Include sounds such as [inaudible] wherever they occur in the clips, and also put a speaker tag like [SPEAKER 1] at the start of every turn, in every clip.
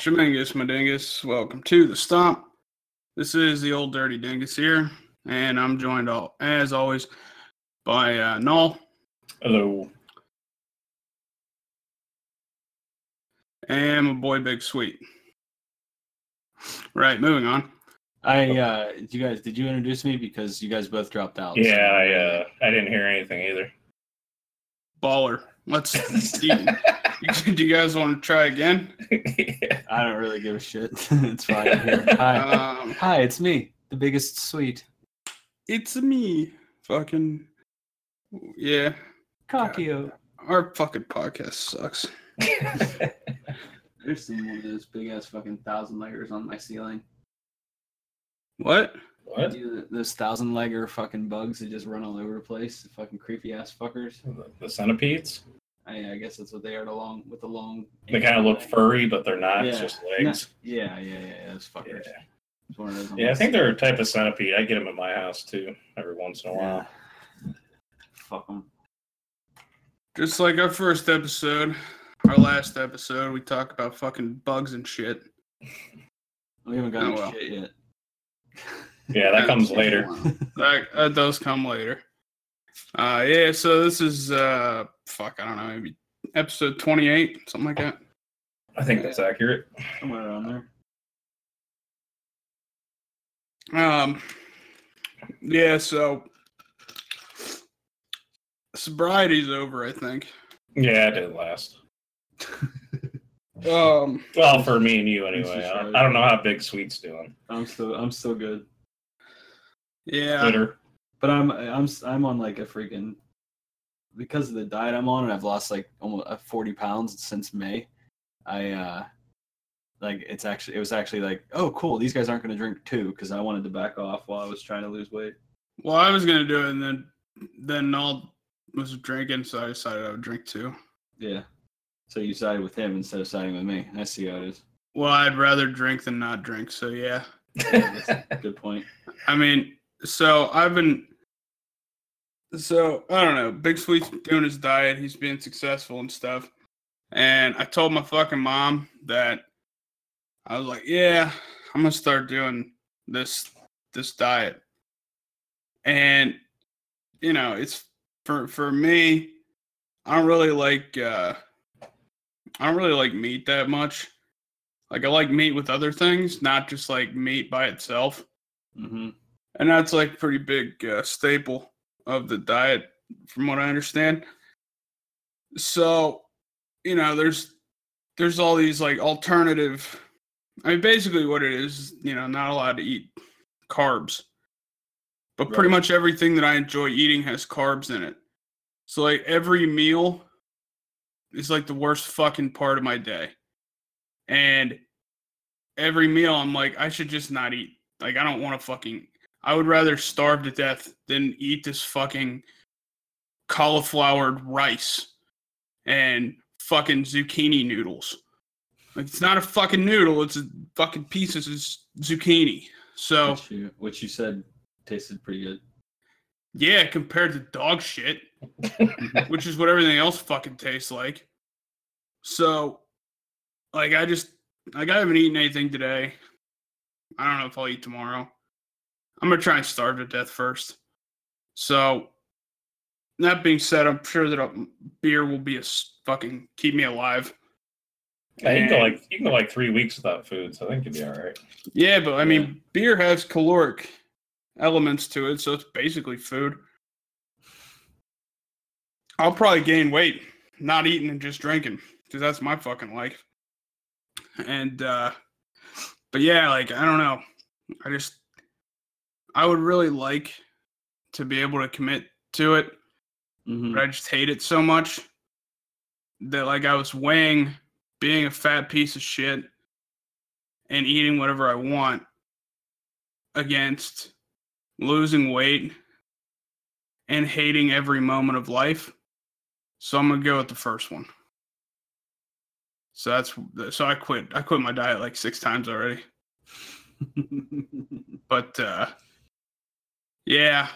[SPEAKER 1] Shamingus, my dingus. Welcome to the stomp. This is the old dirty dingus here, and I'm joined all as always by uh, Nall
[SPEAKER 2] Hello.
[SPEAKER 1] and my boy Big Sweet. Right, moving on.
[SPEAKER 3] I uh you guys did you introduce me because you guys both dropped out?
[SPEAKER 2] Yeah, I uh, I didn't hear anything either.
[SPEAKER 1] Baller. Let's. do, you, [laughs] do you guys want to try again?
[SPEAKER 2] yeah. [laughs]
[SPEAKER 3] I don't really give a shit. [laughs] it's fine. I'm here. Hi.
[SPEAKER 1] Um,
[SPEAKER 3] Hi, it's me, the biggest sweet.
[SPEAKER 1] it's me. Fucking. Yeah,
[SPEAKER 3] Cockio.
[SPEAKER 1] our fucking podcast sucks.
[SPEAKER 3] There's some one of those big ass fucking thousand layers on my ceiling.
[SPEAKER 1] What?
[SPEAKER 2] What?
[SPEAKER 3] Dude, those thousand legger fucking bugs that just run all over the place. Fucking creepy ass fuckers.
[SPEAKER 2] The centipedes?
[SPEAKER 3] I, I guess that's what they are. The long with the long.
[SPEAKER 2] They kind of look furry, but they're not. It's just legs.
[SPEAKER 3] Yeah, yeah, yeah, yeah. Those fuckers.
[SPEAKER 2] Yeah.
[SPEAKER 3] One of those.
[SPEAKER 2] Yeah, I think they're a type of centipede. I get them at my house too, every once in a while.
[SPEAKER 3] Yeah. Fuck them.
[SPEAKER 1] Just like our first episode, our last episode, we talk about fucking bugs and shit.
[SPEAKER 3] We haven't gotten
[SPEAKER 1] Oh, well.
[SPEAKER 3] shit yet. [laughs]
[SPEAKER 2] Yeah, that comes later.
[SPEAKER 1] That, that does come later. Uh, yeah. So this is uh, fuck. I don't know, maybe episode twenty-eight, something like that.
[SPEAKER 2] I think that's accurate.
[SPEAKER 3] Somewhere around there.
[SPEAKER 1] Um, yeah. So sobriety's over, I think.
[SPEAKER 2] Yeah, it did last. [laughs]
[SPEAKER 1] Um,
[SPEAKER 2] Well, for me and you anyway. I. I don't know how Big Sweet's doing.
[SPEAKER 3] I'm still I'm still good.
[SPEAKER 1] Yeah.
[SPEAKER 2] Twitter.
[SPEAKER 3] But I'm I'm I'm on like a freaking because of the diet I'm on and I've lost like almost uh, 40 pounds since May. I uh like it's actually it was actually like oh cool these guys aren't going to drink too because I wanted to back off while I was trying to lose weight.
[SPEAKER 1] Well, I was gonna do it, and then then Nall was drinking, so I decided I would drink too.
[SPEAKER 3] Yeah. So you sided with him instead of siding with me. I see how it is.
[SPEAKER 1] Well, I'd rather drink than not drink. So yeah.
[SPEAKER 3] Good point. [laughs]
[SPEAKER 1] I mean, so I've been. So I don't know. Big Sweet's doing his diet. He's being successful and stuff. And I told my fucking mom that I was like, "Yeah, I'm gonna start doing this this diet." And you know, it's for for me. I don't really like. uh I don't really like meat that much. Like I like meat with other things, not just like meat by itself
[SPEAKER 3] hmm
[SPEAKER 1] and that's like pretty big uh, staple of the diet from what i understand. So you know there's there's all these like alternative i mean basically what it is you know not allowed to eat carbs. But pretty
[SPEAKER 3] Right.
[SPEAKER 1] much everything that i enjoy eating has carbs in it. So like every meal is like the worst fucking part of my day. And every meal i'm like i should just not eat. Like i don't want to fucking I would rather starve to death than eat this fucking cauliflowered rice and fucking zucchini noodles. Like it's not a fucking noodle, it's a fucking piece of zucchini. So
[SPEAKER 3] Which you which you said tasted pretty good.
[SPEAKER 1] yeah, compared to dog shit, [laughs] which is what everything else fucking tastes like. So like I just like I haven't eaten anything today. I don't know if I'll eat tomorrow. I'm gonna try and starve to death first. So that being said, I'm sure that a beer will be a fucking keep me alive.
[SPEAKER 2] Yeah, you can go like you can go like three weeks without food, so I think you'd be all right.
[SPEAKER 1] Yeah, but I mean, beer has caloric elements to it, so it's basically food. I'll probably gain weight not eating and just drinking because that's my fucking life. And, uh, but yeah, like, I don't know. I just, I would really like to be able to commit to it,
[SPEAKER 3] hmm
[SPEAKER 1] but I just hate it so much that, like, I was weighing being a fat piece of shit and eating whatever I want against losing weight and hating every moment of life. So I'm gonna go with the first one. So that's so I quit. I quit my diet like six times already. [laughs] But uh yeah.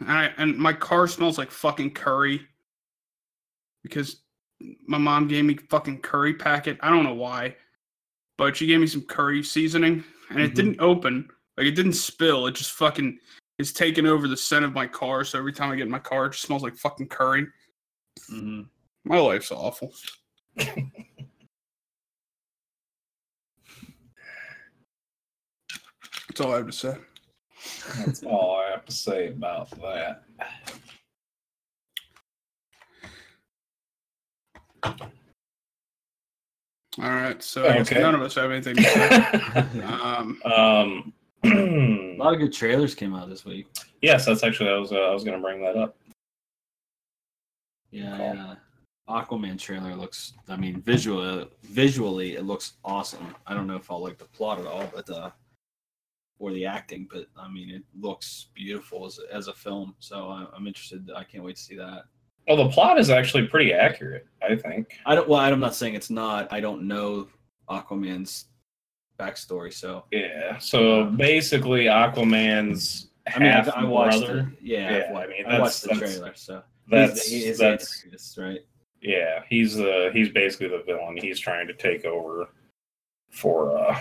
[SPEAKER 1] And, I, and my car smells like fucking curry because my mom gave me fucking curry packet. I don't know why. but she gave me some curry seasoning, and it
[SPEAKER 3] Mhm.
[SPEAKER 1] didn't open. Like it didn't spill. It just fucking is taking over the scent of my car. So every time I get in my car, it just smells like fucking curry.
[SPEAKER 3] hmm
[SPEAKER 1] My life's awful. [laughs] That's all I have to say.
[SPEAKER 2] That's all I have to say about that.
[SPEAKER 1] All right, so I guess
[SPEAKER 2] Okay.
[SPEAKER 1] none of us have anything to say. [laughs] um,
[SPEAKER 2] um,
[SPEAKER 3] A lot of good trailers came out this week.
[SPEAKER 2] yes, that's actually I was uh, I was going to bring that up.
[SPEAKER 3] Yeah,
[SPEAKER 2] Cool.
[SPEAKER 3] yeah. Aquaman trailer looks. I mean, visually, visually, it looks awesome. I don't know if I'll like the plot at all, but uh, or the acting, but I mean, it looks beautiful as as a film. So I, I'm interested. I can't wait to see that.
[SPEAKER 2] Well, the plot is actually pretty accurate, I think.
[SPEAKER 3] I don't. Well, I'm not saying it's not. I don't know Aquaman's backstory, so
[SPEAKER 2] Yeah. So basically, Aquaman's
[SPEAKER 3] I mean, I,
[SPEAKER 2] half
[SPEAKER 3] I watched.
[SPEAKER 2] brother.
[SPEAKER 3] The, yeah,
[SPEAKER 2] Yeah, I mean,
[SPEAKER 3] I watched the trailer. So
[SPEAKER 2] That's
[SPEAKER 3] he's, he is
[SPEAKER 2] that's
[SPEAKER 3] right?
[SPEAKER 2] yeah. He's the he's basically the villain. He's trying to take over for uh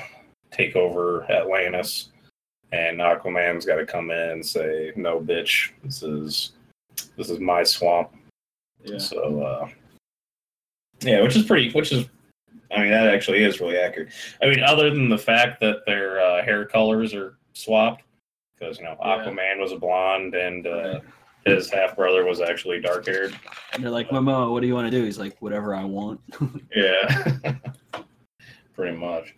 [SPEAKER 2] take over Atlantis, and Aquaman's got to come in and say, "No, bitch, this is this is my swamp."
[SPEAKER 3] Yeah.
[SPEAKER 2] So uh yeah, which is pretty which is I mean that actually is really accurate. I mean other than the fact that their uh, hair colors are swapped because you know
[SPEAKER 3] Yeah.
[SPEAKER 2] Aquaman was a blonde and uh,
[SPEAKER 3] Right.
[SPEAKER 2] his half brother was actually dark haired.
[SPEAKER 3] And they're like, Momo, what do you want to do? He's like, whatever I want. [laughs]
[SPEAKER 2] Yeah. [laughs] pretty much.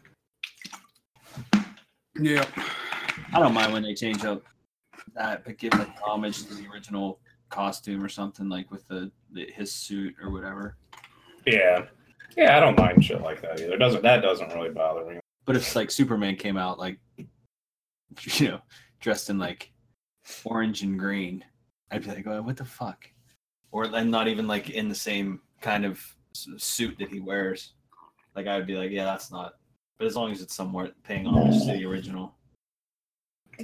[SPEAKER 1] yeah,
[SPEAKER 3] I don't mind when they change up that, but give like homage to the original costume or something, like with the, the his suit or whatever.
[SPEAKER 2] Yeah. Yeah, I don't mind shit like that either. Doesn't that doesn't really bother me.
[SPEAKER 3] But if like Superman came out like, [laughs] you know, dressed in like orange and green, I'd be like, oh, what the fuck? Or and not even like in the same kind of suit that he wears. Like I would be like, yeah, that's not. But as long as it's somewhat paying homage to the original.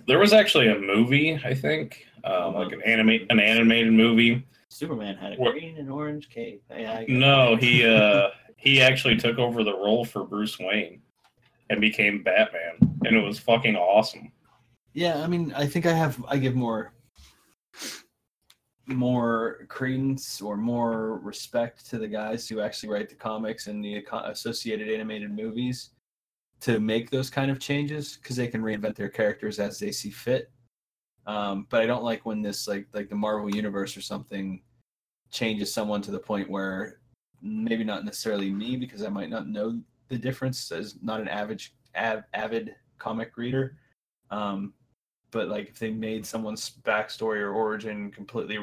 [SPEAKER 2] There was actually a movie, I think, um, like an animate an animated movie
[SPEAKER 3] Superman had a
[SPEAKER 2] What-
[SPEAKER 3] green and orange cape. Yeah,
[SPEAKER 2] No, he [laughs] uh he actually took over the role for Bruce Wayne and became Batman, and it was fucking awesome.
[SPEAKER 3] Yeah, I mean, I think I have I give more more credence or more respect to the guys who actually write the comics and the associated animated movies to make those kind of changes because they can reinvent their characters as they see fit. Um, but I don't like when this like like the Marvel universe or something changes someone to the point where maybe not necessarily me because I might not know the difference as not an avid av- avid comic reader. Um, but like if they made someone's backstory or origin completely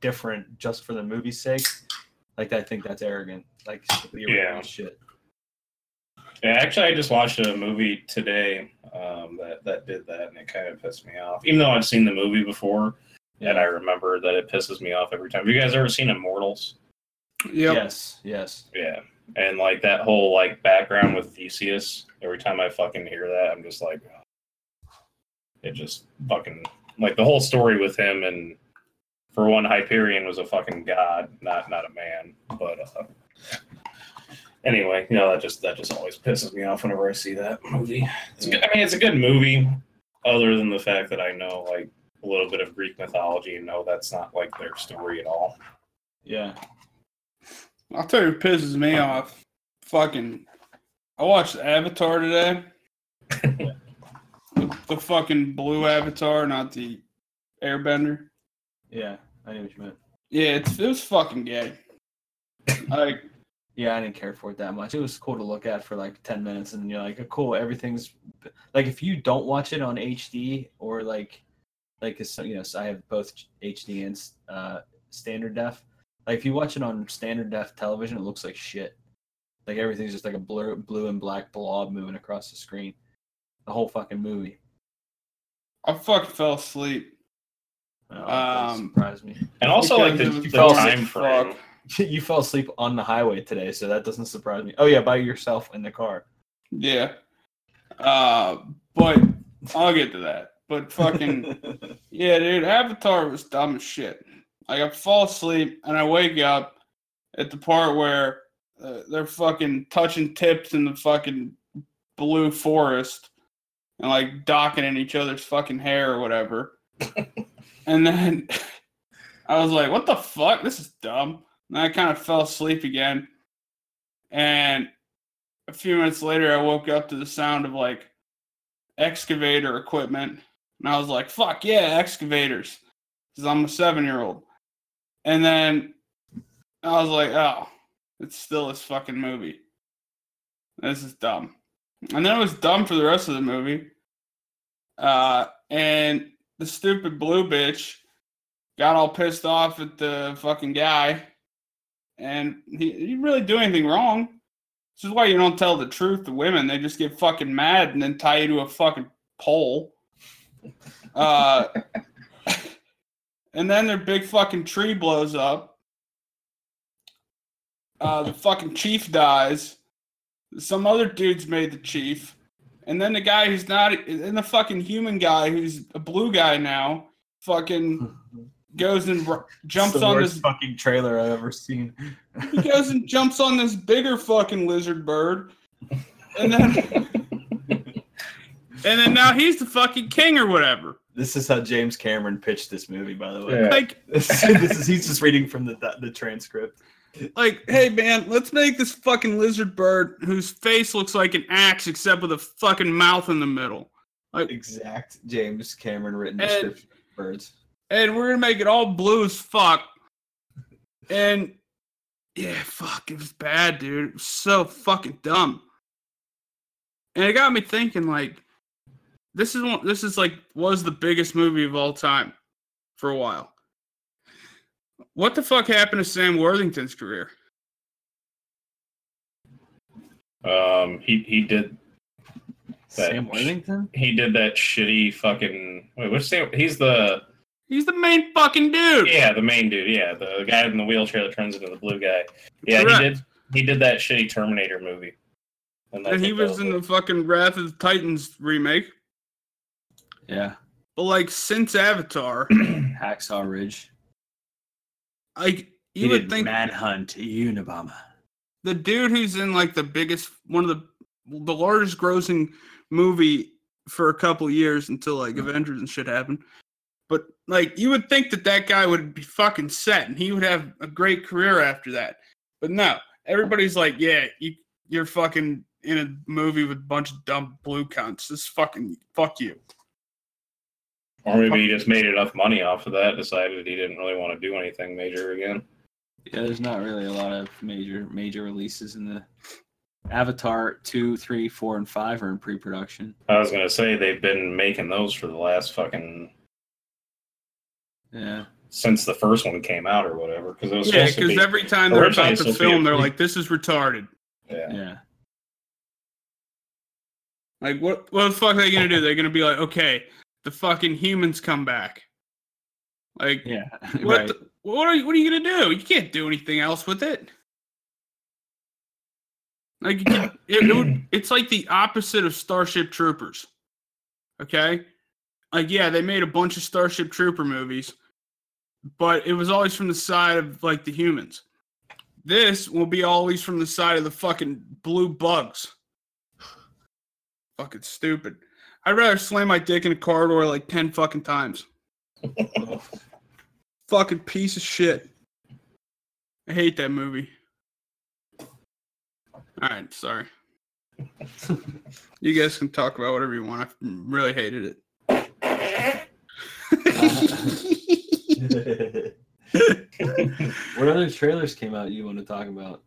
[SPEAKER 3] different just for the movie's sake, like I think that's arrogant. Like
[SPEAKER 2] Yeah.
[SPEAKER 3] shit.
[SPEAKER 2] Yeah, actually, I just watched a movie today um, that that did that, and it kind of pissed me off. Even though I've seen the movie before, and I remember that it pisses me off every time. Have you guys ever seen Immortals?
[SPEAKER 1] yep.
[SPEAKER 3] Yes, yes.
[SPEAKER 2] Yeah, and like that whole like background with Theseus. Every time I fucking hear that, I'm just like, it just fucking like the whole story with him and for one, Hyperion was a fucking god, not not a man. But uh, anyway, you know that just that just always pisses me off whenever I see that movie. It's good, I mean, it's a good movie, other than the fact that I know like a little bit of Greek mythology and know that's not like their story at all.
[SPEAKER 3] Yeah.
[SPEAKER 1] I'll tell you what pisses me off. Fucking, I watched Avatar today. the, [laughs] the fucking blue Avatar, not the Airbender.
[SPEAKER 3] Yeah. I knew what you meant.
[SPEAKER 1] Yeah, it's, it was fucking gay. [laughs] Like,
[SPEAKER 3] Yeah, I didn't care for it that much. It was cool to look at for like 10 minutes and you're like, oh, cool, everything's like if you don't watch it on HD or like like like 'cause, you know, so I have both HD and uh standard def. Like if you watch it on standard def television, it looks like shit. Like everything's just like a blur, blue and black blob moving across the screen. The whole fucking movie.
[SPEAKER 1] I fucking fell asleep.
[SPEAKER 3] Oh,
[SPEAKER 1] Um,
[SPEAKER 3] surprised me.
[SPEAKER 2] And also like the,
[SPEAKER 1] Because
[SPEAKER 2] the time frame.
[SPEAKER 1] fuck. [laughs]
[SPEAKER 3] you fell asleep on the highway today, so that doesn't surprise me. Oh yeah, by yourself in the car.
[SPEAKER 1] Yeah. Uh, but I'll get to that. But fucking, [laughs] yeah, dude, Avatar was dumb as shit. Like, I fall asleep and I wake up at the part where uh, they're fucking touching tips in the fucking blue forest and like docking in each other's fucking hair or whatever. [laughs] and then I was like, what the fuck? This is dumb. And I kind of fell asleep again. And a few minutes later, I woke up to the sound of like excavator equipment. And I was like, fuck yeah, excavators. Because I'm a seven year old. And then I was like, oh, it's still this fucking movie. This is dumb. And then it was dumb for the rest of the movie. Uh, and the stupid blue bitch got all pissed off at the fucking guy. And he, he didn't really do anything wrong. This is why you don't tell the truth to women. They just get fucking mad and then tie you to a fucking pole. Uh, [laughs] and then their big fucking tree blows up. Uh, the fucking chief dies. Some other dudes made the chief. And then the guy who's not, and the fucking human guy who's a blue guy now, fucking goes and r- jumps
[SPEAKER 3] the
[SPEAKER 1] on
[SPEAKER 3] worst
[SPEAKER 1] this
[SPEAKER 3] fucking trailer I've ever seen.
[SPEAKER 1] he goes and jumps on this bigger fucking lizard bird, and then [laughs] and then now he's the fucking king or whatever.
[SPEAKER 3] This is how James Cameron pitched this movie, by the way.
[SPEAKER 2] Yeah.
[SPEAKER 1] Like, [laughs]
[SPEAKER 3] This, this is he's just reading from the the transcript.
[SPEAKER 1] like, hey man, let's make this fucking lizard bird whose face looks like an axe except with a fucking mouth in the middle, Like,
[SPEAKER 3] Exact James Cameron written description of birds.
[SPEAKER 1] And we're gonna make it all blue as fuck. And yeah, fuck, it was bad, dude. It was so fucking dumb. And it got me thinking, like, this is one. This is like was the biggest movie of all time for a while. What the fuck happened to Sam Worthington's career?
[SPEAKER 2] Um, he he did That-
[SPEAKER 3] Sam Worthington?
[SPEAKER 2] he did that shitty fucking wait. What's Sam? He's the
[SPEAKER 1] He's the main fucking dude.
[SPEAKER 2] yeah the main dude. Yeah, the guy in the wheelchair that turns into the blue guy. Yeah,
[SPEAKER 1] Correct.
[SPEAKER 2] he did. He did that shitty Terminator movie. I
[SPEAKER 1] And he was in the fucking Wrath of the Titans remake.
[SPEAKER 3] Yeah.
[SPEAKER 1] But like since Avatar, [clears throat]
[SPEAKER 3] Hacksaw Ridge.
[SPEAKER 1] like
[SPEAKER 3] He
[SPEAKER 1] you would
[SPEAKER 3] did
[SPEAKER 1] think
[SPEAKER 3] Manhunt Unabomber.
[SPEAKER 1] the dude who's in like the biggest one of the the largest grossing movie for a couple years until like mm-hmm. Avengers and shit happened. But like you would think that that guy would be fucking set and he would have a great career after that. But no, everybody's like, yeah, you you're fucking in a movie with a bunch of dumb blue cunts. This fucking fuck you.
[SPEAKER 2] Or maybe he just made enough money off of that, decided he didn't really want to do anything major again.
[SPEAKER 3] Yeah, there's not really a lot of major major releases in the Avatar two, three, four, and five are in pre-production.
[SPEAKER 2] I was gonna say they've been making those for the last fucking
[SPEAKER 3] Yeah.
[SPEAKER 2] since the first one came out or whatever. Because it was
[SPEAKER 1] Yeah, because
[SPEAKER 2] be.
[SPEAKER 1] every time they're about to
[SPEAKER 2] supposed to be a
[SPEAKER 1] film, they're like, "This is retarded."
[SPEAKER 2] yeah.
[SPEAKER 3] Yeah.
[SPEAKER 1] Like, what? What the fuck are they gonna do? They're gonna be like, "Okay, the fucking humans come back." Like,
[SPEAKER 3] Yeah. [laughs]
[SPEAKER 1] what?
[SPEAKER 3] right.
[SPEAKER 1] the- what are you? What are you gonna do? You can't do anything else with it. Like, you it, it would, it's like the opposite of Starship Troopers. Okay, like yeah, they made a bunch of Starship Trooper movies, but it was always from the side of like the humans. This will be always from the side of the fucking blue bugs. [sighs] Fucking stupid. I'd rather slam my dick in a corridor like ten fucking times. [laughs] fucking piece of shit. I hate that movie. All right, sorry. [laughs] you guys can talk about whatever you want. I really hated it. [laughs]
[SPEAKER 3] what other trailers came out you want to talk about?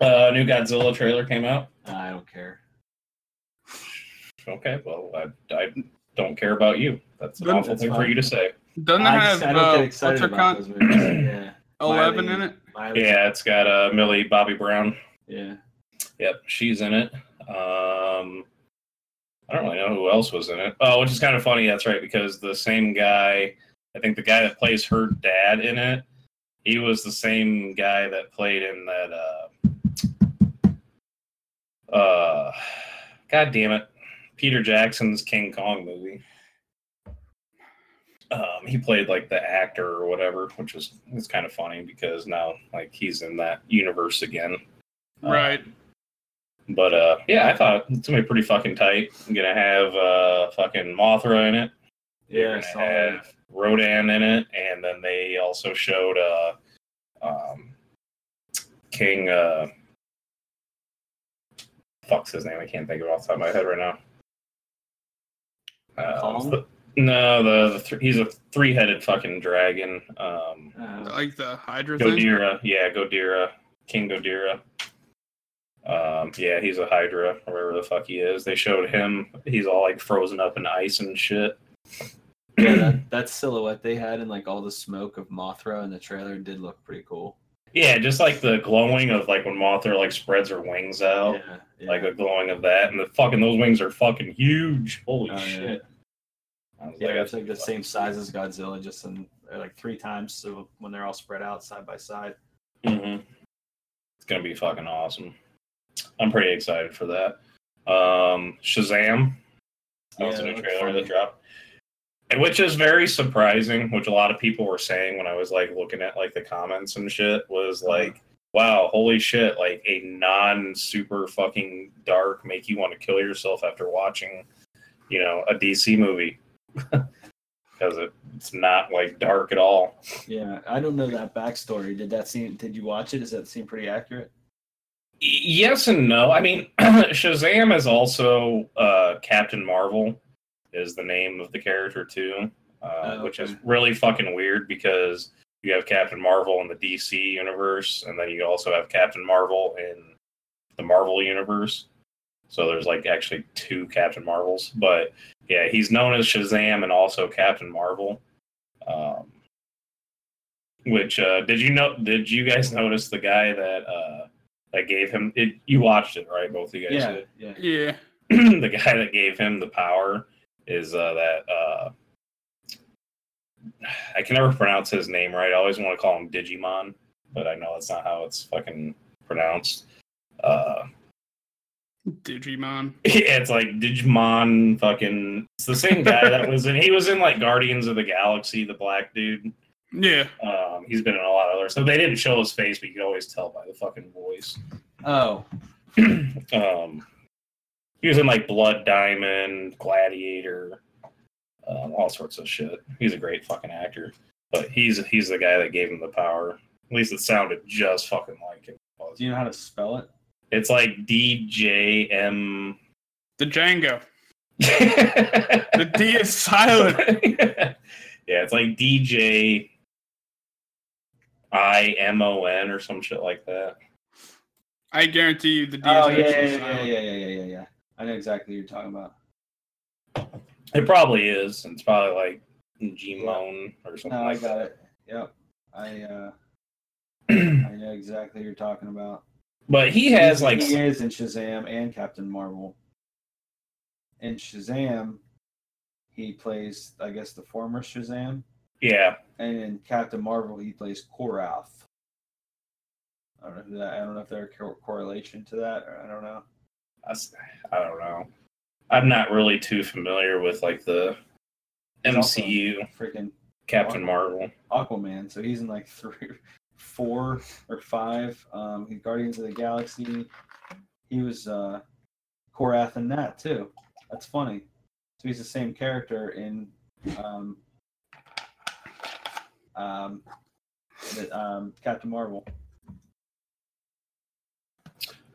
[SPEAKER 2] Uh, new Godzilla trailer came out.
[SPEAKER 3] I don't care.
[SPEAKER 2] Okay, well, I, I don't care about you. That's an
[SPEAKER 1] Good.
[SPEAKER 2] awful
[SPEAKER 3] That's
[SPEAKER 2] thing for
[SPEAKER 3] fine.
[SPEAKER 2] you to say.
[SPEAKER 1] Doesn't it
[SPEAKER 3] I,
[SPEAKER 1] have
[SPEAKER 3] just, I don't
[SPEAKER 1] uh,
[SPEAKER 3] get excited
[SPEAKER 1] what's her
[SPEAKER 3] about
[SPEAKER 1] con-
[SPEAKER 3] those movies. Yeah. [clears throat]
[SPEAKER 1] eleven
[SPEAKER 3] Miley.
[SPEAKER 1] in it?
[SPEAKER 3] Miley.
[SPEAKER 2] Yeah, it's got uh, Millie Bobby Brown.
[SPEAKER 3] Yeah.
[SPEAKER 2] Yep, she's in it. Um, I don't really know who else was in it. Oh, which is kind of funny. That's right, because the same guy, I think the guy that plays her dad in it, he was the same guy that played in that. Uh, uh, God damn it, Peter Jackson's King Kong movie. Um, he played like the actor or whatever, which is it's kind of funny because now like he's in that universe again. Uh,
[SPEAKER 1] Right.
[SPEAKER 2] But uh, yeah, I thought it's gonna be pretty fucking tight. I'm gonna have uh, fucking Mothra in it. You're
[SPEAKER 3] Yeah, I
[SPEAKER 2] gonna
[SPEAKER 3] that.
[SPEAKER 2] Rodan in it, and then they also showed uh, um, King. Uh, fuck's his name? I can't think of it off the top of my head right now. Uh,
[SPEAKER 3] Kong?
[SPEAKER 2] the- no, the, the th- he's a three-headed fucking dragon. Um,
[SPEAKER 3] Uh,
[SPEAKER 1] Like the Hydra thing.
[SPEAKER 2] Ghidorah, yeah, Ghidorah, King Ghidorah. Um, yeah, he's a Hydra, or whatever the fuck he is. They showed him; he's all like frozen up in ice and shit.
[SPEAKER 3] yeah, that, that silhouette they had and like all the smoke of Mothra in the trailer did look pretty cool.
[SPEAKER 2] Yeah, just like the glowing of like when Mothra like spreads her wings out,
[SPEAKER 3] Yeah, yeah.
[SPEAKER 2] like a glowing of that, and the fucking those wings are fucking huge. Holy
[SPEAKER 3] Oh,
[SPEAKER 2] shit! Was
[SPEAKER 3] yeah,
[SPEAKER 2] like,
[SPEAKER 3] it's like the same size as Godzilla, just in like three times. So when they're all spread out side by side.
[SPEAKER 2] Mhm. It's gonna be fucking awesome. I'm pretty excited for that. Um, Shazam. That was
[SPEAKER 3] Yeah,
[SPEAKER 2] a new trailer that dropped. And which is very surprising, which a lot of people were saying when I was like looking at like the comments and shit, was
[SPEAKER 3] Uh-huh.
[SPEAKER 2] like, wow, holy shit, like a non super fucking dark, make you want to kill yourself after watching, you know, a DC movie. [laughs] Because it, it's not like dark at all.
[SPEAKER 3] Yeah, I don't know that backstory. Did that seem? Did you watch it? Does that seem pretty accurate?
[SPEAKER 2] Yes and no. I mean, [clears throat] Shazam is also uh, Captain Marvel, is the name of the character too, uh,
[SPEAKER 3] Oh,
[SPEAKER 2] which is really fucking weird because you have Captain Marvel in the DC universe, and then you also have Captain Marvel in the Marvel universe. So there's like actually two Captain Marvels, but yeah, he's known as Shazam and also Captain Marvel. Um, which uh, did you know? Did you guys [laughs] notice the guy that uh, that gave him? It, you watched it, right? Both of you guys
[SPEAKER 3] Yeah,
[SPEAKER 2] did.
[SPEAKER 3] yeah.
[SPEAKER 1] Yeah. [clears throat]
[SPEAKER 2] the guy that gave him the power is uh, that uh, I can never pronounce his name right. I always want to call him Digimon, but I know that's not how it's fucking pronounced. Uh,
[SPEAKER 1] Digimon. [laughs]
[SPEAKER 2] yeah, it's like Digimon. Fucking, it's the same guy that was in. He was in like Guardians of the Galaxy, the black dude.
[SPEAKER 1] Yeah.
[SPEAKER 2] Um, he's been in a lot of other. So they didn't show his face, but you could always tell by the fucking voice.
[SPEAKER 3] Oh, [clears throat]
[SPEAKER 2] um, he was in like Blood Diamond, Gladiator, um, all sorts of shit. He's a great fucking actor, but he's he's the guy that gave him the power. At least it sounded just fucking like him.
[SPEAKER 3] do you know how to spell it?
[SPEAKER 2] It's like D J M.
[SPEAKER 1] The Django.
[SPEAKER 2] the [laughs]
[SPEAKER 1] The D is silent. [laughs]
[SPEAKER 2] yeah, it's like D J I M O N or some shit like that.
[SPEAKER 1] I guarantee you the D
[SPEAKER 3] Oh yeah, yeah, yeah, yeah, yeah, yeah, yeah, yeah. I know exactly what you're talking about.
[SPEAKER 2] It probably is. It's probably like Gmon or something
[SPEAKER 3] No, I got
[SPEAKER 2] that.
[SPEAKER 3] it. Yep. I uh, [clears throat] I know exactly what you're talking about.
[SPEAKER 2] But he has
[SPEAKER 3] He-
[SPEAKER 2] like
[SPEAKER 3] he is in Shazam and Captain Marvel. In Shazam, he plays, I guess, the former Shazam,
[SPEAKER 2] yeah,
[SPEAKER 3] and Captain Marvel, he plays Korath. I don't know if that. I don't know if there's a cor- correlation to that, or I don't know.
[SPEAKER 2] that's- I don't know. I'm not really too familiar with like the
[SPEAKER 3] He's
[SPEAKER 2] MCU
[SPEAKER 3] freaking
[SPEAKER 2] Captain. Marvel.
[SPEAKER 3] Aquaman. So he's in like [laughs] three, four or five. Um, he Guardians of the Galaxy. He was uh, Korath in that too. That's funny. So he's the same character in um, um, the, um, Captain Marvel.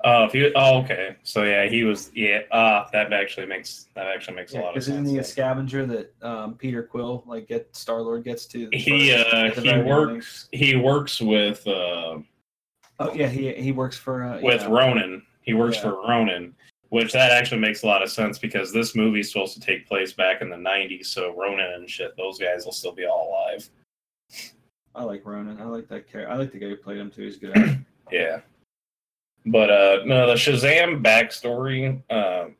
[SPEAKER 2] Oh, if you oh okay. So yeah, he was yeah. Ah, that actually makes that actually makes a lot of sense.
[SPEAKER 3] isn't he a scavenger that um, Peter Quill like get Star Lord gets to?
[SPEAKER 2] He
[SPEAKER 3] first
[SPEAKER 2] uh he works he works with uh
[SPEAKER 3] Oh yeah, he he works for uh,
[SPEAKER 2] with
[SPEAKER 3] yeah.
[SPEAKER 2] Ronan. He works
[SPEAKER 3] Yeah.
[SPEAKER 2] for Ronan, which that actually makes a lot of sense because this movie's supposed to take place back in the '90s. So Ronan and shit, those guys will still be all alive.
[SPEAKER 3] I like Ronan. I like that character. I like the guy who played him too. He's good. [clears throat]
[SPEAKER 2] Yeah. But uh no, the Shazam backstory, um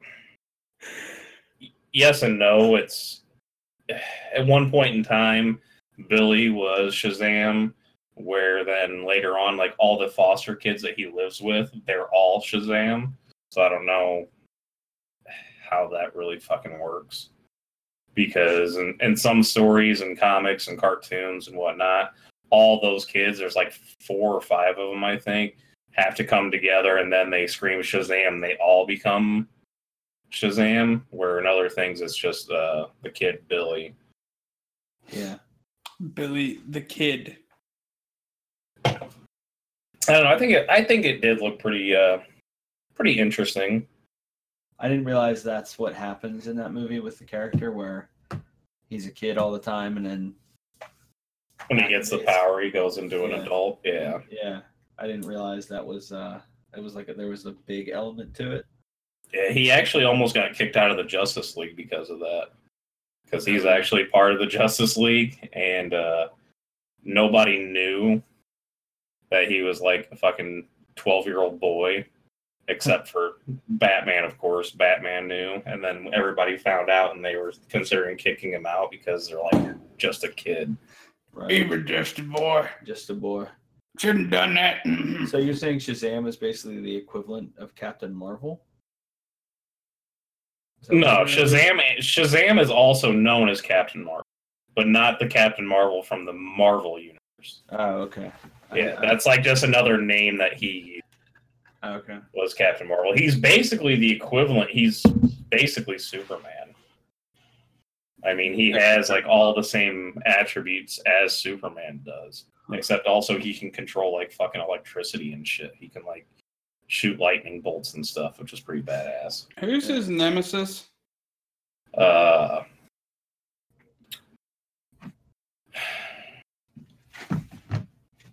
[SPEAKER 2] yes and no. It's [sighs] at one point in time, Billy was Shazam, where then later on, like all the foster kids that he lives with, they're all Shazam. So I don't know how that really fucking works. Because in, in some stories and comics and cartoons and whatnot, all those kids, there's like four or five of them, I think, have to come together, and then they scream Shazam. They all become Shazam. Where in other things, it's just uh, the kid Billy.
[SPEAKER 3] Yeah.
[SPEAKER 1] Billy the Kid.
[SPEAKER 2] I don't know. I think it. I think it did look pretty, uh, pretty interesting.
[SPEAKER 3] I didn't realize that's what happens in that movie with the character where he's a kid all the time and then
[SPEAKER 2] When he gets the power, he goes into an
[SPEAKER 3] Yeah.
[SPEAKER 2] adult. Yeah.
[SPEAKER 3] yeah, I didn't realize that was uh it was like a, there was a big element to it.
[SPEAKER 2] Yeah, he actually almost got kicked out of the Justice League because of that. Because he's actually part of the Justice League, and uh, nobody knew that he was like a fucking twelve-year-old boy, except for Batman, of course. Batman knew, and then everybody found out, and they were considering kicking him out because they're like, just a kid."
[SPEAKER 3] Right.
[SPEAKER 1] He was just a boy.
[SPEAKER 3] Just a boy.
[SPEAKER 1] Shouldn't have done that. [laughs] Mm-hmm.
[SPEAKER 3] So you're saying Shazam is basically the equivalent of Captain Marvel? Is that what
[SPEAKER 2] No,
[SPEAKER 3] you're?
[SPEAKER 2] Shazam. Shazam is also known as Captain Marvel, but not the Captain Marvel from the Marvel universe.
[SPEAKER 3] Oh, okay. I-
[SPEAKER 2] Yeah,
[SPEAKER 3] I-
[SPEAKER 2] that's like just another name that he
[SPEAKER 3] okay.
[SPEAKER 2] was Captain Marvel. He's basically the equivalent. He's basically Superman. I mean, he has like all the same attributes as Superman does, except also he can control like fucking electricity and shit. He can like shoot lightning bolts and stuff, which is pretty badass.
[SPEAKER 1] Who's his nemesis?
[SPEAKER 2] Uh,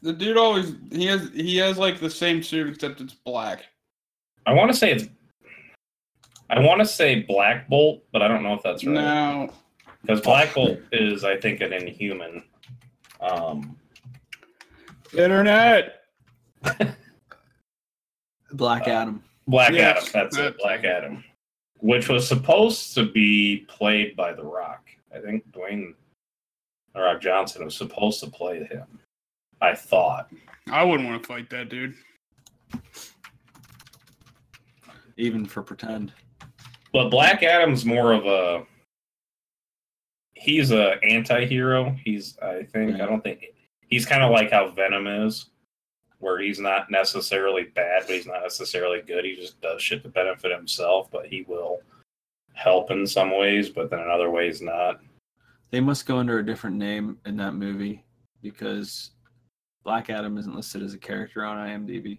[SPEAKER 1] The dude always he has he has like the same suit except it's black.
[SPEAKER 2] I want to say it's. I want to say Black Bolt, but I don't know if that's right.
[SPEAKER 1] No,
[SPEAKER 2] Because Black Bolt is, I think, an Inhuman. Um,
[SPEAKER 1] internet. [laughs]
[SPEAKER 3] Black
[SPEAKER 2] Uh,
[SPEAKER 3] Adam.
[SPEAKER 2] Black
[SPEAKER 1] Yes,
[SPEAKER 2] Adam, that's it, Black Adam, which was supposed to be played by The Rock. I think Dwayne The Rock Johnson was supposed to play him. I thought.
[SPEAKER 1] I wouldn't want to fight that dude.
[SPEAKER 3] Even for pretend.
[SPEAKER 2] But Black Adam's more of a he's a anti-hero. He's I think I don't think he's kind of like how Venom is where he's not necessarily bad, but he's not necessarily good. He just does shit to benefit himself, but he will help in some ways, but then in other ways not.
[SPEAKER 3] They must go under a different name in that movie because Black Adam isn't listed as a character on IMDb.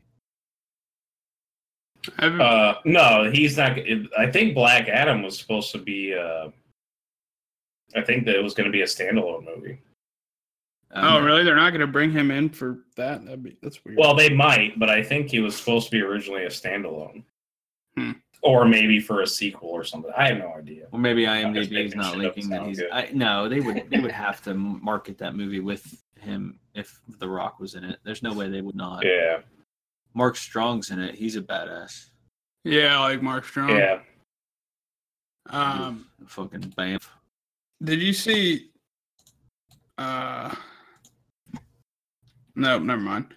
[SPEAKER 2] Uh no, he's not I think Black Adam was supposed to be uh I think that it was going to be a standalone movie.
[SPEAKER 1] oh,
[SPEAKER 3] Um,
[SPEAKER 1] really? They're not going to bring him in for that? That'd be that's weird.
[SPEAKER 2] Well, they might, but I think he was supposed to be originally a standalone.
[SPEAKER 1] Hmm.
[SPEAKER 2] Or maybe for a sequel or something. I have no idea.
[SPEAKER 3] Or maybe
[SPEAKER 2] I'm just
[SPEAKER 3] IMDb is not
[SPEAKER 2] shit up
[SPEAKER 3] linking that he's. I, no, they would. They would [laughs] have to market that movie with him if The Rock was in it. There's no way they would not.
[SPEAKER 2] Yeah,
[SPEAKER 3] Mark Strong's in it. He's a badass.
[SPEAKER 1] yeah, like Mark Strong.
[SPEAKER 2] yeah.
[SPEAKER 1] Um,
[SPEAKER 3] Fucking bam.
[SPEAKER 1] did you see? Uh, no, never mind.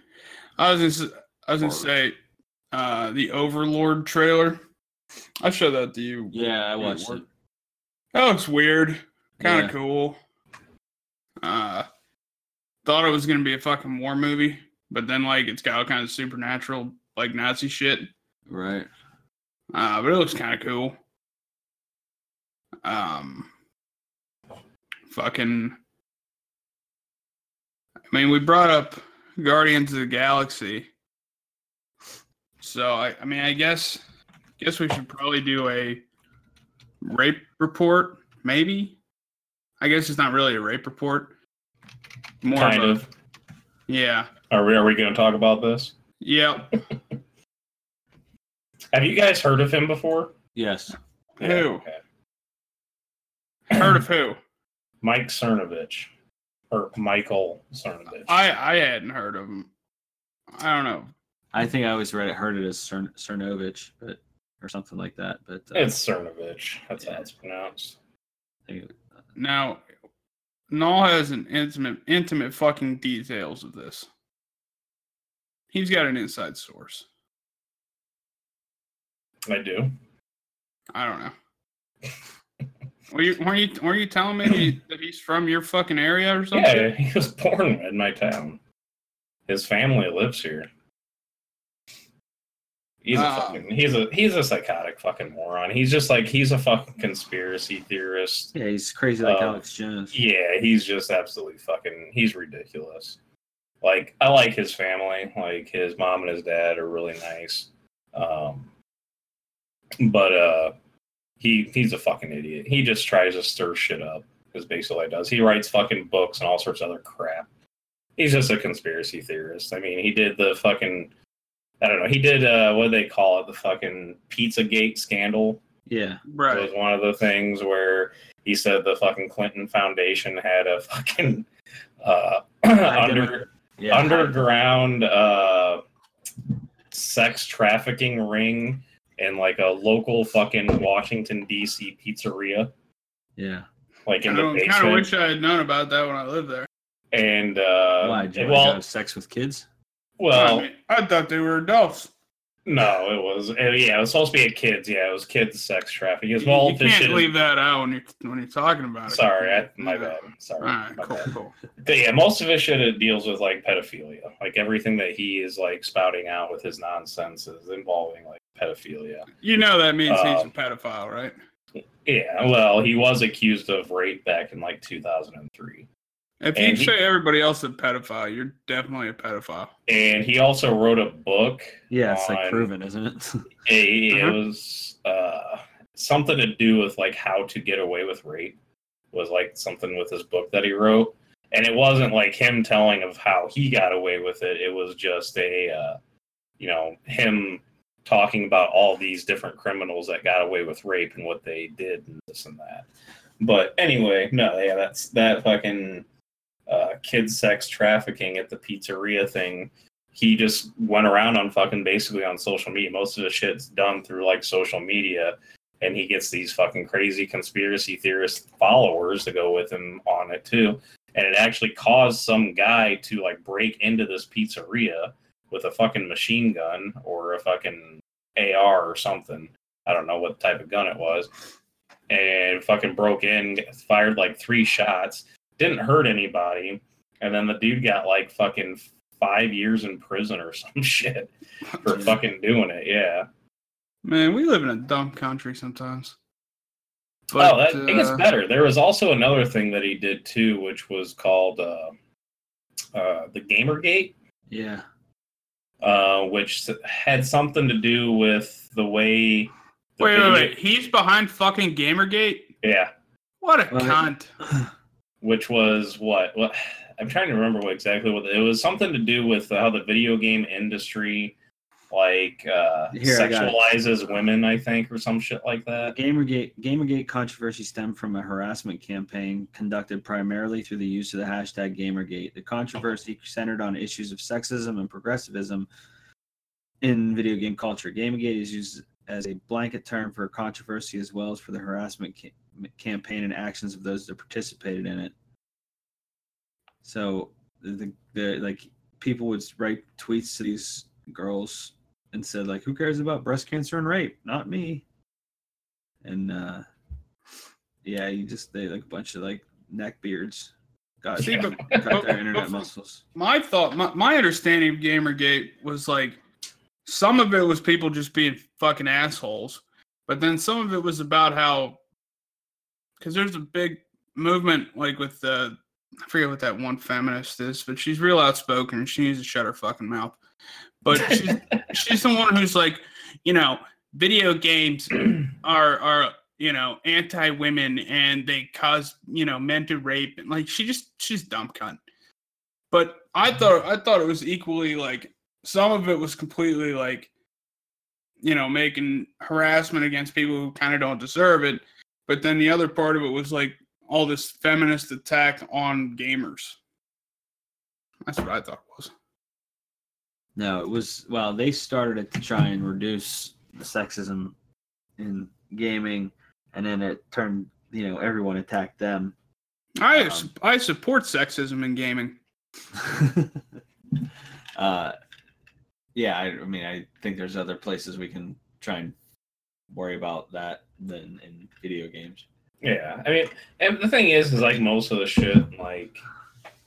[SPEAKER 1] I was gonna, s- I was gonna say, uh, the Overlord trailer. I showed that to you.
[SPEAKER 3] Yeah, I watched it.
[SPEAKER 1] That looks weird. Kind of
[SPEAKER 3] Yeah.
[SPEAKER 1] cool. Uh, thought it was gonna be a fucking war movie, but then like it's got all kinds of supernatural like Nazi shit.
[SPEAKER 3] Right.
[SPEAKER 1] Uh, but it looks kind of cool. Um, fucking. I mean, we brought up Guardians of the Galaxy, so I, I mean, I guess, guess we should probably do a rape report, maybe. I guess it's not really a rape report. More
[SPEAKER 2] Kind
[SPEAKER 1] of,
[SPEAKER 2] of.
[SPEAKER 1] yeah,
[SPEAKER 2] Are we, are we going to talk about this?
[SPEAKER 1] yeah. [laughs]
[SPEAKER 2] Have you guys heard of him before?
[SPEAKER 3] Yes.
[SPEAKER 1] Who?
[SPEAKER 2] okay.
[SPEAKER 1] Heard of [clears throat] who?
[SPEAKER 2] Mike Cernovich. Or Michael Cernovich.
[SPEAKER 1] I I hadn't heard of him. I don't know.
[SPEAKER 3] I think I always read it, heard it as Cern- Cernovich, but or something like that. But uh,
[SPEAKER 2] it's Cernovich. That's how it's pronounced.
[SPEAKER 1] Now, Nall has an intimate intimate fucking details of this. He's got an inside source.
[SPEAKER 2] I do.
[SPEAKER 1] I don't know. [laughs] Were you were you were you telling me he- that he's from your fucking area or something?
[SPEAKER 2] Yeah, he was born in my town. His family lives here. He's a
[SPEAKER 1] Um,
[SPEAKER 2] fucking he's a he's a psychotic fucking moron. He's just like he's a fucking conspiracy theorist.
[SPEAKER 3] Yeah, he's crazy like
[SPEAKER 2] Uh,
[SPEAKER 3] Alex Jones.
[SPEAKER 2] Yeah, he's just absolutely fucking he's ridiculous. Like I like his family. Like his mom and his dad are really nice. Um but uh he he's a fucking idiot. He just tries to stir shit up is basically what he does. He writes fucking books and all sorts of other crap. He's just a conspiracy theorist. I mean, he did the fucking I don't know. He did uh what do they call it? The fucking Pizzagate scandal.
[SPEAKER 3] Yeah.
[SPEAKER 1] Right.
[SPEAKER 2] was one of the things where he said the fucking Clinton Foundation had a fucking uh, [clears throat] under
[SPEAKER 3] Yeah.
[SPEAKER 2] underground uh, sex trafficking ring in like a local fucking Washington D.C. pizzeria,
[SPEAKER 3] Yeah.
[SPEAKER 2] like
[SPEAKER 1] I
[SPEAKER 2] in the
[SPEAKER 1] kind of
[SPEAKER 2] basement.
[SPEAKER 1] wish I had known about that when I lived there.
[SPEAKER 2] and uh,
[SPEAKER 3] Why? Did you
[SPEAKER 2] well,
[SPEAKER 3] well, have sex with kids?
[SPEAKER 2] Well,
[SPEAKER 1] I, mean, I thought they were adults.
[SPEAKER 2] no, it was uh, yeah, it was supposed to be kids. Yeah, it was kids sex trafficking. As
[SPEAKER 1] You-
[SPEAKER 2] well,
[SPEAKER 1] you can't
[SPEAKER 2] shit is-
[SPEAKER 1] leave that out when you're when you're talking about it.
[SPEAKER 2] Sorry, I, my
[SPEAKER 1] Yeah.
[SPEAKER 2] bad. Sorry.
[SPEAKER 1] All right, cool,
[SPEAKER 2] bad.
[SPEAKER 1] cool.
[SPEAKER 2] But yeah, most of his shit it deals with like pedophilia. Like everything that he is like spouting out with his nonsense is involving like pedophilia.
[SPEAKER 1] You know that means he's a
[SPEAKER 2] Um,
[SPEAKER 1] pedophile, right?
[SPEAKER 2] Yeah, well, he was accused of rape back in like 2003.
[SPEAKER 1] If you
[SPEAKER 2] and he-
[SPEAKER 1] say everybody else is a pedophile, you're definitely a pedophile.
[SPEAKER 2] And he also wrote a book.
[SPEAKER 3] Yeah, it's like proven, isn't it? [laughs]
[SPEAKER 2] It, it
[SPEAKER 1] Uh-huh.
[SPEAKER 2] was uh, something to do with like how to get away with rape. Was like something with his book that he wrote, and it wasn't like him telling of how he got away with it. It was just a, uh, you know, him talking about all these different criminals that got away with rape and what they did and this and that. But anyway, no, yeah, that's that fucking uh, kid sex trafficking at the pizzeria thing he just went around on fucking basically on social media. Most of the shit's done through like social media, and he gets these fucking crazy conspiracy theorist followers to go with him on it too. And it actually caused some guy to like break into this pizzeria with a fucking machine gun or a fucking AR or something. I don't know what type of gun it was. And fucking broke in, fired like three shots, didn't hurt anybody. And then the dude got like fucking five years in prison or [laughs] some shit for [laughs] fucking doing it. Yeah.
[SPEAKER 1] Man, we live in a dumb country sometimes.
[SPEAKER 2] oh, that, it gets
[SPEAKER 1] uh,
[SPEAKER 2] better. There was also another thing that he did too, which was called uh, uh, the Gamergate,
[SPEAKER 3] yeah.
[SPEAKER 2] uh, which had something to do with the way. the
[SPEAKER 1] Wait, wait,
[SPEAKER 2] video-
[SPEAKER 1] wait. He's behind fucking Gamergate?
[SPEAKER 2] Yeah,
[SPEAKER 1] What a
[SPEAKER 3] Well,
[SPEAKER 1] cunt. [laughs]
[SPEAKER 2] which was what? What? [sighs] I'm trying to remember what exactly what it was. Something to do with how the video game industry, like, uh,
[SPEAKER 3] Here, I
[SPEAKER 2] sexualizes women. I think, or some shit like that.
[SPEAKER 3] Gamergate Gamergate controversy stemmed from a harassment campaign conducted primarily through the use of the hashtag Gamergate. The controversy centered on issues of sexism and progressivism in video game culture. Gamergate is used as a blanket term for controversy as well as for the harassment ca- campaign and actions of those that participated in it. So the, the like people would write tweets to these girls and said like, "Who cares about breast cancer and rape? Not me." and uh yeah you just they like a bunch of like neck beards got,
[SPEAKER 1] See, but-
[SPEAKER 3] got their internet muscles
[SPEAKER 1] My thought, my, my understanding of Gamergate was like some of it was people just being fucking assholes, but then some of it was about how, because there's a big movement like with the, I forget what that one feminist is, but she's real outspoken and she needs to shut her fucking mouth. But she's [laughs] she's the one who's like, you know, video games [clears throat] are are you know anti women and they cause you know men to rape and like she just she's dumb cunt. But I thought I thought it was equally like some of it was completely like you know making harassment against people who kind of don't deserve it, but then the other part of it was like all this feminist attack on gamers. That's what I thought it was.
[SPEAKER 3] no it was well they started it to try and reduce the sexism in gaming and then it turned you know everyone attacked them
[SPEAKER 1] I
[SPEAKER 3] Um,
[SPEAKER 1] I support sexism in gaming. [laughs]
[SPEAKER 3] uh yeah I, I mean i think there's other places we can try and worry about that than in video games
[SPEAKER 2] Yeah, I mean, and the thing is, is like most of the shit, like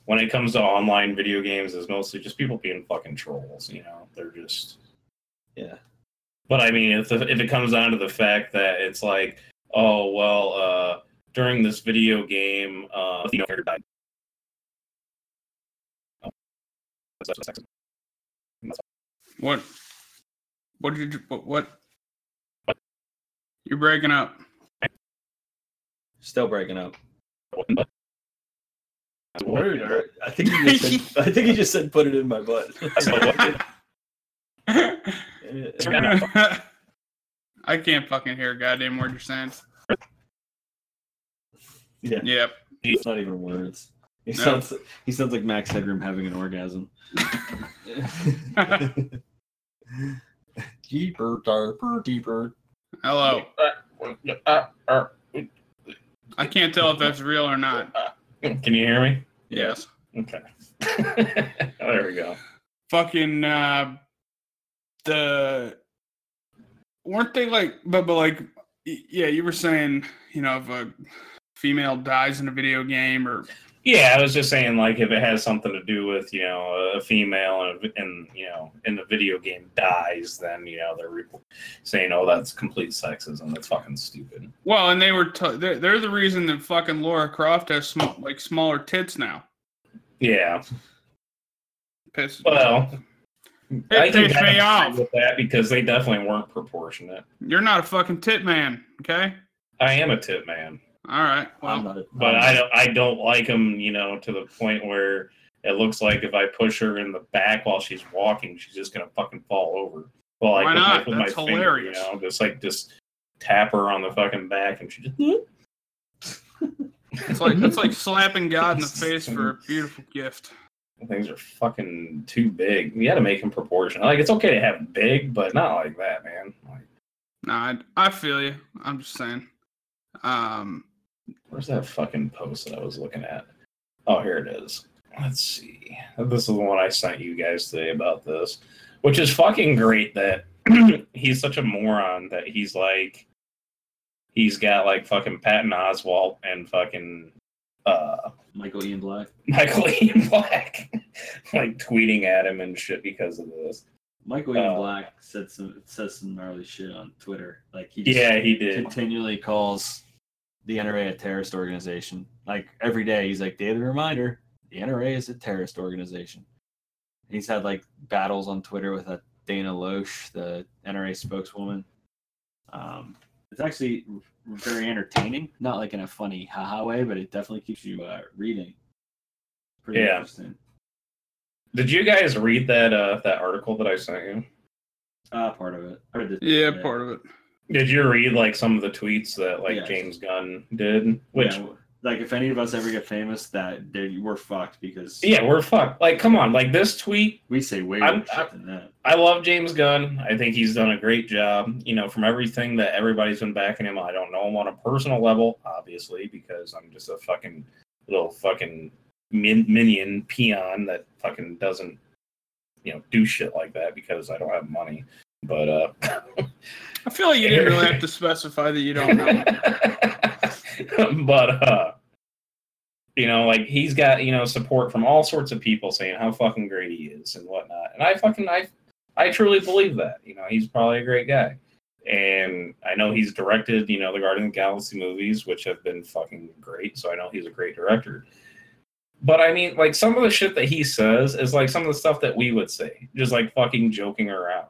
[SPEAKER 2] when it comes to online video games, is mostly just people being fucking trolls. You know, they're just
[SPEAKER 3] yeah
[SPEAKER 2] But I mean, if the, if it comes down to the fact that it's like, oh well, uh, during this video game, uh, you know, character died. That's- that's sexism. That's
[SPEAKER 1] What? What did you? What? What? You're breaking up.
[SPEAKER 3] Still breaking up.
[SPEAKER 2] all. But-
[SPEAKER 3] I think he just said, I think he just said put it in my butt. [laughs] [laughs] [laughs]
[SPEAKER 1] I can't fucking hear a goddamn word you're saying.
[SPEAKER 3] yeah,
[SPEAKER 1] Yep.
[SPEAKER 3] it's not even words. He
[SPEAKER 1] No.
[SPEAKER 3] sounds he sounds like Max Headroom having an orgasm. deeper, darker, deeper.
[SPEAKER 1] Hello. I can't tell if that's real or not.
[SPEAKER 2] Can you hear me?
[SPEAKER 1] Yes.
[SPEAKER 2] Okay. [laughs] there we go.
[SPEAKER 1] Fucking uh the weren't they like but but like yeah, you were saying, you know, if a female dies in a video game or
[SPEAKER 2] Yeah, I was just saying, like, if it has something to do with, you know, a female and, and you know, in the video game dies, then, you know, they're re- saying, oh, that's complete sexism. That's fucking stupid.
[SPEAKER 1] well, and they were t- they're, they're the reason that fucking Laura Croft has sm- like smaller tits now.
[SPEAKER 2] Yeah.
[SPEAKER 1] Piss.
[SPEAKER 2] Well,
[SPEAKER 1] It
[SPEAKER 2] I can
[SPEAKER 1] pissed me off.
[SPEAKER 2] with that because they definitely weren't proportionate.
[SPEAKER 1] You're not a fucking tit man, okay?
[SPEAKER 2] I am a tit man,
[SPEAKER 1] All right. Well,
[SPEAKER 3] not
[SPEAKER 2] but
[SPEAKER 3] I'm
[SPEAKER 2] I
[SPEAKER 3] not-
[SPEAKER 2] don't, I don't like them, you know, to the point where it looks like if I push her in the back while she's walking, she's just gonna fucking fall over. Well, like
[SPEAKER 1] Why
[SPEAKER 2] with my-
[SPEAKER 1] not?
[SPEAKER 2] with
[SPEAKER 1] That's
[SPEAKER 2] my finger, you know, just like just tap her on the fucking back and she just.
[SPEAKER 1] it's like it's like [laughs] slapping God in the [laughs] face for a beautiful gift.
[SPEAKER 2] Things are fucking too big. You got to make them proportional. Like it's okay to have big, but not like that, man. Like,
[SPEAKER 1] Nah, I, I feel you. I'm just saying. Um,
[SPEAKER 2] where's that fucking post that I was looking at? Oh, here it is. Let's see. This is the one I sent you guys today about this, which is fucking great. That [clears throat] he's such a moron that he's like, he's got like fucking Patton Oswalt and fucking uh
[SPEAKER 3] Michael Ian Black. [laughs]
[SPEAKER 2] Michael Ian Black, [laughs] like tweeting at him and shit because of this.
[SPEAKER 3] Michael Ian
[SPEAKER 2] Uh,
[SPEAKER 3] Black said some says some gnarly shit on Twitter. Like he just
[SPEAKER 2] Yeah, he did.
[SPEAKER 3] continually calls the NRA a terrorist organization. Like every day, he's like, daily reminder: the NRA is a terrorist organization. He's had like battles on Twitter with a Dana Loesch, the NRA spokeswoman. Um, it's actually very entertaining, not like in a funny haha way, but it definitely keeps you uh, reading. Pretty
[SPEAKER 2] Yeah.
[SPEAKER 3] interesting.
[SPEAKER 2] Did you guys read that uh that article that I sent you?
[SPEAKER 3] Uh, part of it. I read the-
[SPEAKER 1] yeah, part of it.
[SPEAKER 2] Did you read like some of the tweets that like
[SPEAKER 3] Yes.
[SPEAKER 2] James Gunn did? Which
[SPEAKER 3] Yeah, like if any of us ever get famous, that they, we're fucked because
[SPEAKER 2] yeah, we're fucked. Like, come on, like this tweet.
[SPEAKER 3] we say way worse shit than that.
[SPEAKER 2] I love James Gunn. I think he's done a great job. You know, from everything that everybody's been backing him. I don't know him on a personal level, obviously, because I'm just a fucking little fucking min- minion peon that fucking doesn't, you know, do shit like that because I don't have money. But uh
[SPEAKER 1] I feel like you didn't really have to [laughs] specify that you don't know. [laughs]
[SPEAKER 2] but uh you know like he's got you know support from all sorts of people saying how fucking great he is and whatnot. And i fucking i i truly believe that you know he's probably a great guy. And i know he's directed you know the guardian of the galaxy movies which have been fucking great so i know he's a great director. But i mean like some of the shit that he says is like some of the stuff that we would say just like fucking joking around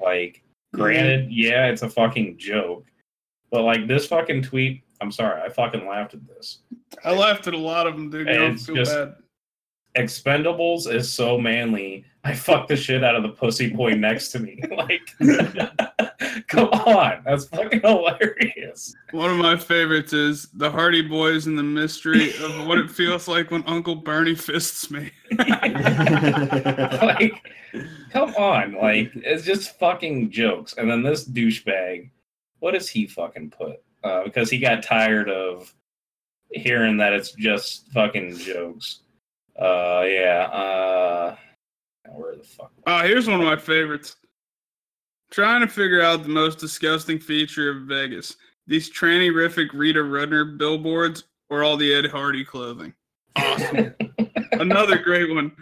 [SPEAKER 2] like granted yeah it's a fucking joke but like this fucking tweet i'm sorry i fucking laughed at this
[SPEAKER 1] I laughed at a lot of them, dude. You don't
[SPEAKER 2] It's
[SPEAKER 1] feel
[SPEAKER 2] just-
[SPEAKER 1] bad.
[SPEAKER 2] Expendables is so manly. I fucked the shit out of the pussy boy next to me. [laughs] Like [laughs] come on. That's fucking hilarious.
[SPEAKER 1] One of my favorites is the Hardy Boys and the mystery of what it feels like when Uncle Bernie fists me. [laughs]
[SPEAKER 2] like come on. Like it's just fucking jokes. And then this douchebag what does he fucking put? Uh, because he got tired of hearing that it's just fucking jokes uh yeah uh where the fuck
[SPEAKER 1] Oh, here's one of my favorites. Trying to figure out the most disgusting feature of Vegas. These tranny-rific Rita Rudner billboards or all the Ed Hardy clothing. Awesome. [laughs] Another great one.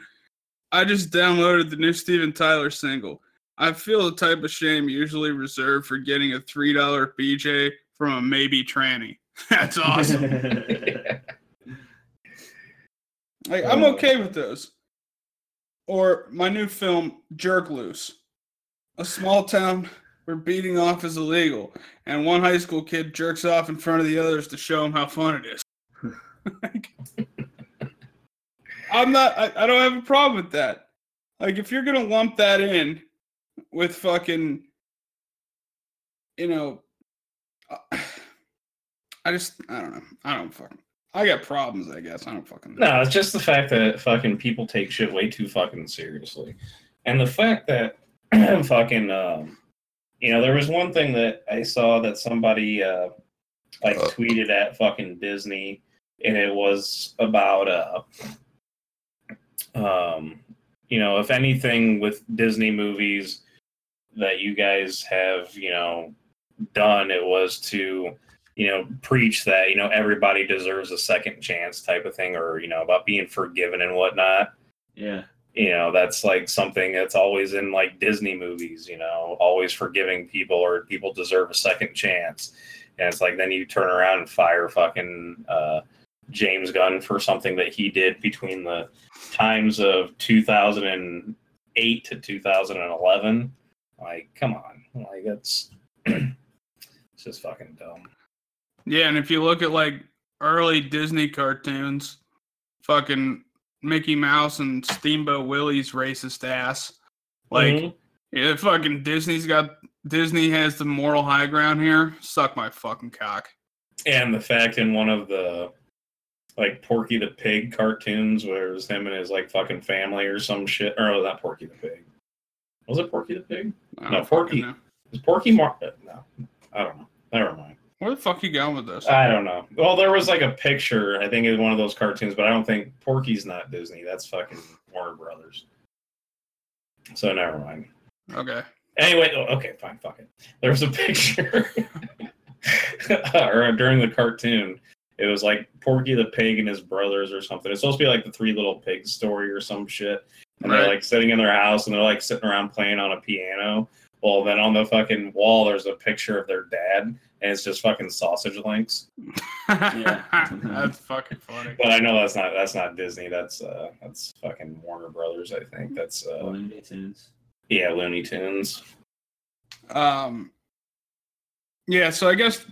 [SPEAKER 1] I just downloaded the new Steven Tyler single. I feel the type of shame usually reserved for getting a three dollar BJ from a maybe tranny. [laughs] That's awesome. [laughs] like I'm
[SPEAKER 2] Uh.
[SPEAKER 1] okay with those. Or my new film, Jerk Loose. A small town where beating off is illegal, and one high school kid jerks off in front of the others to show them how fun it is. Like, [laughs] I'm not. I, I don't have a problem with that. Like, if you're gonna lump that in with fucking, you know, [sighs] I just I don't know. I don't fucking. I got problems. I guess I don't fucking. know.
[SPEAKER 2] No, it's just the fact that fucking people take shit way too fucking seriously, and the fact that [clears throat] fucking um, you know, there was one thing that I saw that somebody uh like tweeted at fucking Disney, and it was about uh um you know if anything with Disney movies that you guys have you know done it was to you know preach that you know everybody deserves a second chance type of thing or you know about being forgiven and whatnot.
[SPEAKER 3] Yeah.
[SPEAKER 2] you know that's like something that's always in like disney movies you know always forgiving people or people deserve a second chance. And it's like then you turn around and fire fucking uh james gunn for something that he did between the times of 2008 to 2011 like come on. Like that's [clears throat] it's just fucking dumb
[SPEAKER 1] Yeah, and if you look at like early Disney cartoons, fucking Mickey Mouse and Steamboat Willie's racist ass. Like,
[SPEAKER 2] Mhm.
[SPEAKER 1] yeah, fucking Disney's got Disney has the moral high ground here. Suck my fucking cock.
[SPEAKER 2] And the fact in one of the like Porky the Pig cartoons where it was him and his like fucking family or some shit. Or no, not Porky the Pig. Was it Porky the Pig? No, Porky.
[SPEAKER 1] know.
[SPEAKER 2] Was Porky Mar? uh, No, I don't know. Never mind.
[SPEAKER 1] Where the fuck you going with this?
[SPEAKER 2] I don't know. Well, there was like a picture. I think it was one of those cartoons, but I don't think Porky's not Disney. That's fucking Warner Brothers. So never mind.
[SPEAKER 1] Okay.
[SPEAKER 2] Anyway, oh, okay, fine, fuck it. There was a [laughs] picture, [laughs] or during the cartoon, it was like Porky the Pig and his brothers or something. It's supposed to be like the Three Little Pigs story or some shit. And they're like sitting in their house and they're like sitting around playing on a piano. Well, then on the fucking wall, there's a picture of their dad, and it's just fucking sausage links.
[SPEAKER 1] Yeah, [laughs] that's fucking funny.
[SPEAKER 2] But I know that's not that's not Disney. That's uh that's fucking Warner Brothers. I think that's uh
[SPEAKER 3] Looney Tunes.
[SPEAKER 2] yeah Looney Tunes.
[SPEAKER 1] Um. Yeah, so I guess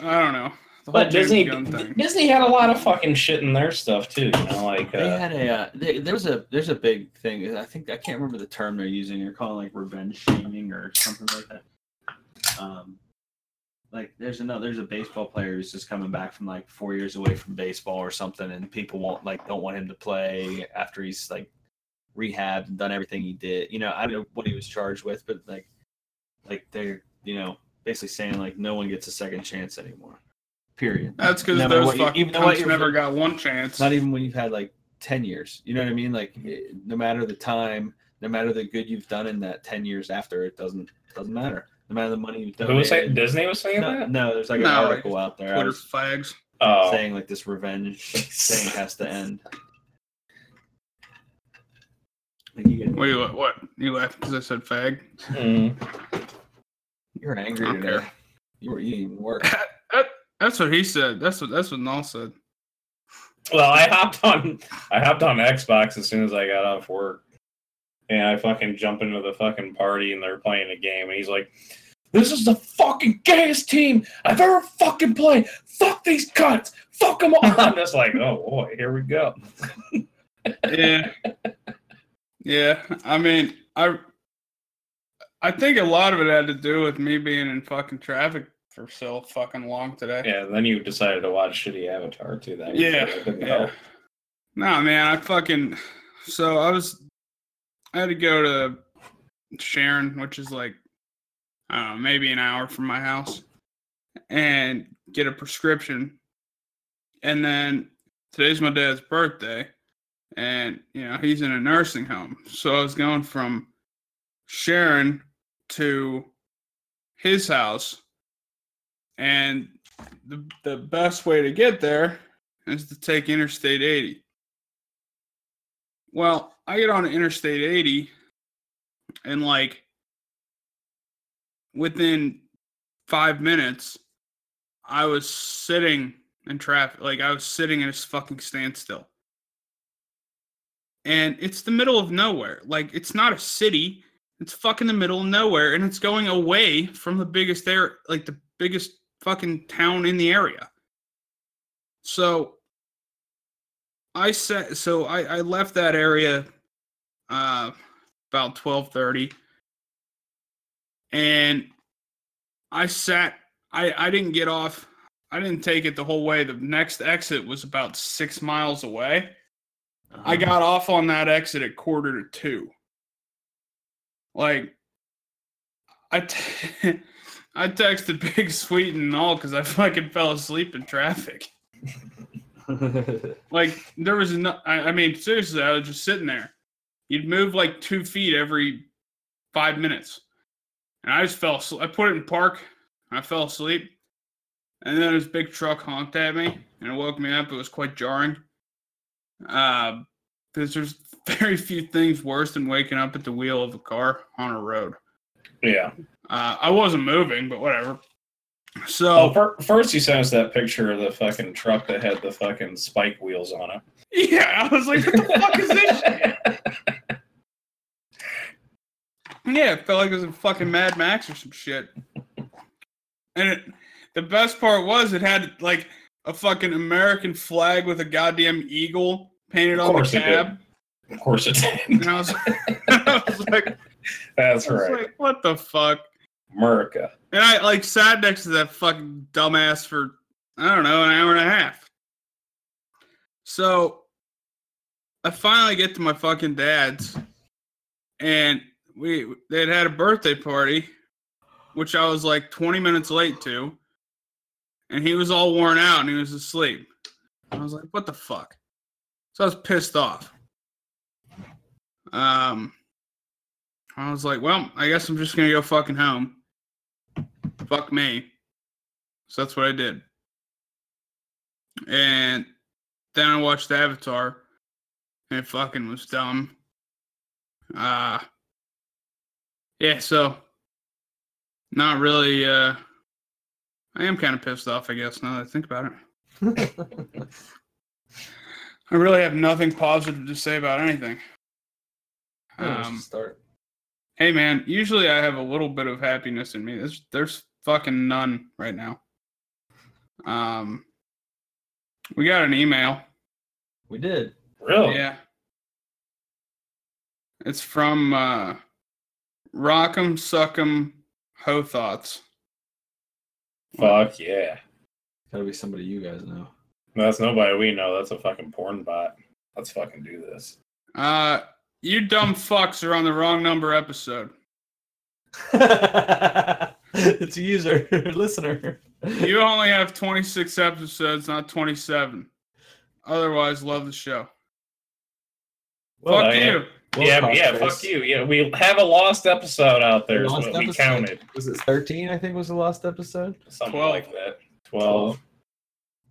[SPEAKER 1] I don't know.
[SPEAKER 2] But Disney Disney had a lot of fucking shit in their stuff too. You know, like
[SPEAKER 3] They
[SPEAKER 2] uh,
[SPEAKER 3] had a uh, they, there's a there's a big thing. I think I can't remember the term they're using. They're calling like revenge shaming or something like that. Um, like there's another there's a baseball player who's just coming back from like four years away from baseball or something, and people won't like don't want him to play after he's like rehabbed and done everything he did. You know, I don't know what he was charged with, but like like they're you know basically saying like no one gets a second chance anymore. Period.
[SPEAKER 1] That's because those
[SPEAKER 3] what you-
[SPEAKER 1] fucking
[SPEAKER 3] even though what you're-
[SPEAKER 1] never got one chance.
[SPEAKER 3] not even when you've had like 10 years you know what i mean like eh, no matter the time no matter the good you've done in that 10 years after it doesn't doesn't matter no matter the money you've
[SPEAKER 2] who was saying Disney was saying
[SPEAKER 3] no,
[SPEAKER 2] that?
[SPEAKER 3] no there's like an
[SPEAKER 1] No, like
[SPEAKER 3] article out there I
[SPEAKER 1] Twitter
[SPEAKER 3] was
[SPEAKER 1] fags.
[SPEAKER 2] Oh,
[SPEAKER 3] saying like this revenge [laughs] thing has to end like you get,
[SPEAKER 1] What you what? You laughed because I said fag?
[SPEAKER 2] mm.
[SPEAKER 3] you're angry
[SPEAKER 1] I
[SPEAKER 3] today
[SPEAKER 1] care.
[SPEAKER 3] you were you didn't even work
[SPEAKER 1] That's what he said. That's what that's what Nall said.
[SPEAKER 2] well, I hopped on I hopped on Xbox as soon as I got off work, and I fucking jump into the fucking party and they're playing a game, and he's like. This is the fucking gayest team I've ever fucking played. Fuck these cunts. Fuck them all. [laughs] I'm just like, oh boy, here we go. [laughs]
[SPEAKER 1] Yeah. yeah. I mean, I I think a lot of it had to do with me being in fucking traffic for so fucking long today.
[SPEAKER 2] Yeah, then you decided to watch shitty Avatar too. That
[SPEAKER 1] Yeah,
[SPEAKER 2] that
[SPEAKER 1] yeah.
[SPEAKER 2] help.
[SPEAKER 1] No, man, I fucking so I was I had to go to Sharon, which is like I maybe an hour from my house, and get a prescription. And then today's my dad's birthday, and you know he's in a nursing home, so I was going from Sharon to his house, and the the best way to get there is to take Interstate 80. Well, I get on Interstate 80 and like within five minutes, I was sitting in traffic. Like I was sitting in a fucking standstill. And it's the middle of nowhere. Like it's not a city. It's fucking the middle of nowhere. And it's going away from the biggest air like the biggest fucking town in the area. So I said so I, I left that area uh about twelve thirty and I sat. I I didn't get off. I didn't take it the whole way. The next exit was about six miles away. I
[SPEAKER 3] Uh-huh.
[SPEAKER 1] got off on that exit at quarter to two. Like, I t- [laughs] I texted [laughs] Big Sweet and all because I fucking fell asleep in traffic. [laughs] Like there was no. I, I mean, seriously, I was just sitting there. You'd move like two feet every five minutes, and I just fell. asleep. I put it in park. I fell asleep, and then this big truck honked at me, and it woke me up. It was quite jarring. Uh, because there's [laughs] very few things worse than waking up at the wheel of a car on a road.
[SPEAKER 2] Yeah.
[SPEAKER 1] Uh, I wasn't moving, but whatever. So
[SPEAKER 2] fir- first you sent us that picture of the fucking truck that had the fucking spike wheels on it. [laughs]
[SPEAKER 1] yeah, I was like, "What the fuck is this [laughs] shit?" Yeah, it felt like it was a fucking Mad Max or some shit. And it, the best part was it had like a fucking American flag with a goddamn eagle painted
[SPEAKER 2] Of
[SPEAKER 1] on the
[SPEAKER 2] course it did.
[SPEAKER 1] cab.
[SPEAKER 2] Of course it did.
[SPEAKER 1] And I was, [laughs] I was like, [laughs]
[SPEAKER 2] That's
[SPEAKER 1] was
[SPEAKER 2] right.
[SPEAKER 1] like, what the fuck?
[SPEAKER 2] America.
[SPEAKER 1] And I like sat next to that fucking dumbass for I don't know an hour and a half. So I finally get to my fucking dad's, and we they had had a birthday party, which I was like 20 minutes late to, and he was all worn out and he was asleep. I was like, what the fuck? So I was pissed off. Um, I was like, well, I guess I'm just gonna go fucking home fuck me. So that's what I did. And then I watched Avatar and it fucking was dumb. Uh yeah, so not really uh I am kind of pissed off, I guess, now that I think about it. [laughs] I really have nothing positive to say about anything. Um,
[SPEAKER 3] start.
[SPEAKER 1] Hey man, usually I have a little bit of happiness in me. There's there's fucking none right now. Um we got an email.
[SPEAKER 3] We did.
[SPEAKER 2] Really?
[SPEAKER 1] Yeah. It's from uh Rock'em Suck'em Ho Thoughts.
[SPEAKER 2] Fuck yeah.
[SPEAKER 3] Gotta be somebody you guys know.
[SPEAKER 2] That's nobody we know. That's a fucking porn bot. Let's fucking do this.
[SPEAKER 1] Uh you dumb [laughs] fucks are on the wrong number episode. [laughs]
[SPEAKER 3] it's a user, [laughs] listener.
[SPEAKER 1] You only have 26 episodes, not 27. Otherwise, love the show.
[SPEAKER 2] Well,
[SPEAKER 1] Fuck
[SPEAKER 2] yeah.
[SPEAKER 1] you.
[SPEAKER 2] yeah,
[SPEAKER 3] Well,
[SPEAKER 2] yeah,
[SPEAKER 3] Cockface.
[SPEAKER 2] fuck you. Yeah, we have a lost episode out there. Is
[SPEAKER 3] Lost
[SPEAKER 2] what we counted.
[SPEAKER 3] Was it 13? I think was the last episode.
[SPEAKER 2] Something
[SPEAKER 1] 12.
[SPEAKER 2] like that. Twelve.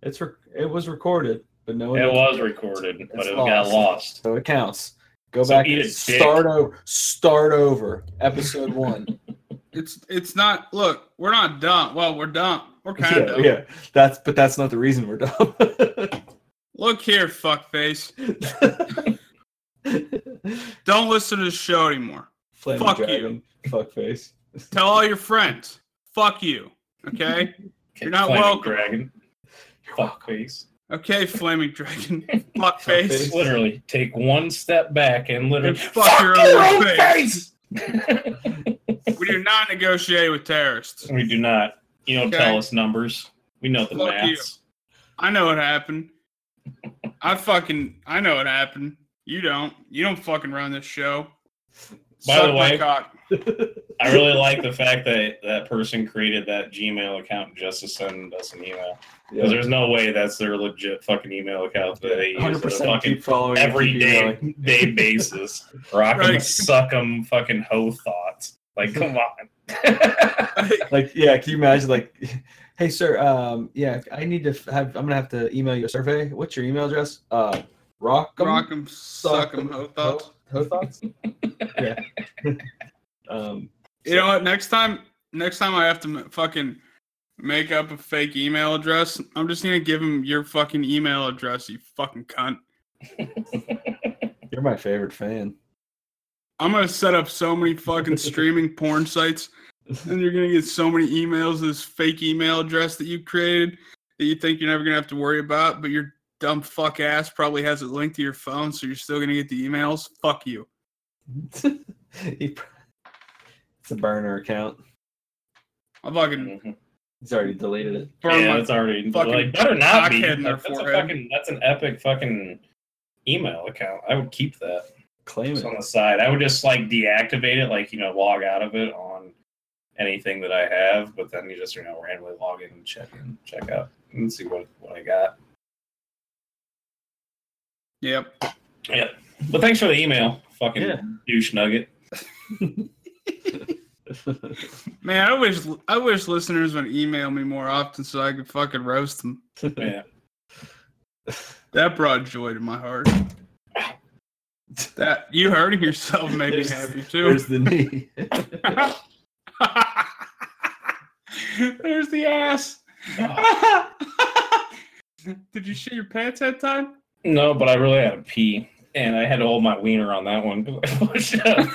[SPEAKER 3] It's rec- it was recorded, but no one
[SPEAKER 2] It
[SPEAKER 3] knows-
[SPEAKER 2] was recorded, but
[SPEAKER 3] It's
[SPEAKER 2] it got
[SPEAKER 3] lost.
[SPEAKER 2] lost.
[SPEAKER 3] so it counts. Go
[SPEAKER 2] So
[SPEAKER 3] back and start over. Start over. Episode one. [laughs]
[SPEAKER 1] It's it's not. Look, we're not dumb. Well, we're dumb. We're kind [laughs]
[SPEAKER 3] yeah,
[SPEAKER 1] of dumb.
[SPEAKER 3] yeah. That's but that's not the reason we're dumb. [laughs]
[SPEAKER 1] Look here, fuckface. [laughs] Don't listen to the show anymore.
[SPEAKER 3] Flaming
[SPEAKER 1] Fuck you.
[SPEAKER 3] dragon. Fuck face.
[SPEAKER 1] Tell all your friends. Fuck you. Okay. [laughs] You're not
[SPEAKER 2] Flaming
[SPEAKER 1] welcome.
[SPEAKER 2] Dragon. Fuck face.
[SPEAKER 1] Okay, flaming dragon. [laughs]
[SPEAKER 3] Fuckface.
[SPEAKER 1] Fuckface.
[SPEAKER 2] Literally, take one step back and literally
[SPEAKER 1] And fuck your own face.
[SPEAKER 2] face.
[SPEAKER 1] We do not negotiate with terrorists.
[SPEAKER 2] we do not. You don't
[SPEAKER 1] Okay.
[SPEAKER 2] tell us numbers. We know the
[SPEAKER 1] Fuck you. I know what happened. I fucking I know what happened. You don't. You don't fucking run this show. [laughs]
[SPEAKER 2] By
[SPEAKER 1] Suck
[SPEAKER 2] the way- I really like the fact that that person created that Gmail account just to send us an email. Because
[SPEAKER 3] Yeah.
[SPEAKER 2] there's no way that's their legit fucking email account that they use on a
[SPEAKER 3] 100%
[SPEAKER 2] fucking
[SPEAKER 3] keep following and
[SPEAKER 2] every
[SPEAKER 3] keep
[SPEAKER 2] day
[SPEAKER 3] emailing.
[SPEAKER 2] day basis. [laughs] Rock 'em,
[SPEAKER 1] Right.
[SPEAKER 2] suck 'em, fucking hoe thoughts. Like, come on. [laughs]
[SPEAKER 3] like yeah can you imagine like hey sir um yeah i need to have i'm gonna have to email you a survey what's your email address uh rock
[SPEAKER 1] Rock 'em, suck 'em, ho thoughts.
[SPEAKER 3] ho thoughts [laughs] yeah [laughs] um
[SPEAKER 1] You know what? Next time, next time I have to fucking make up a fake email address, I'm just gonna give him your fucking email address, you fucking cunt. [laughs]
[SPEAKER 3] You're my favorite fan.
[SPEAKER 1] I'm gonna set up so many fucking streaming porn sites, and you're gonna get so many emails this fake email address that you created that you think you're never gonna have to worry about, but your dumb fuck ass probably has it linked to your phone, so you're still gonna get the emails. Fuck you. [laughs]
[SPEAKER 3] It's a burner account.
[SPEAKER 1] I fucking
[SPEAKER 2] Mhm.
[SPEAKER 3] He's already deleted it.
[SPEAKER 1] burn
[SPEAKER 2] yeah, it's already
[SPEAKER 1] fucking
[SPEAKER 2] like better not be.
[SPEAKER 1] cockhead
[SPEAKER 2] Like, that's a fucking that's an epic fucking email account. I would keep that.
[SPEAKER 3] Claim
[SPEAKER 2] It's on the side. I would just like deactivate it, like you know, log out of it on anything that I have, but then you just you know randomly log in and check in, check out, and see what what I got.
[SPEAKER 1] Yep.
[SPEAKER 2] Yep. But thanks for the email, fucking
[SPEAKER 3] Yeah.
[SPEAKER 2] douche nugget. [laughs]
[SPEAKER 1] Man, I wish I wish listeners would email me more often so I could fucking roast them.
[SPEAKER 2] Yeah. [laughs]
[SPEAKER 1] That brought joy to my heart. That you hurting yourself made me happy too.
[SPEAKER 3] There's the knee. [laughs]
[SPEAKER 1] There's the ass. Ah. Did you shit your pants that time?
[SPEAKER 2] No, but I really had to pee, and I had to hold my wiener on that one because I pushed it up.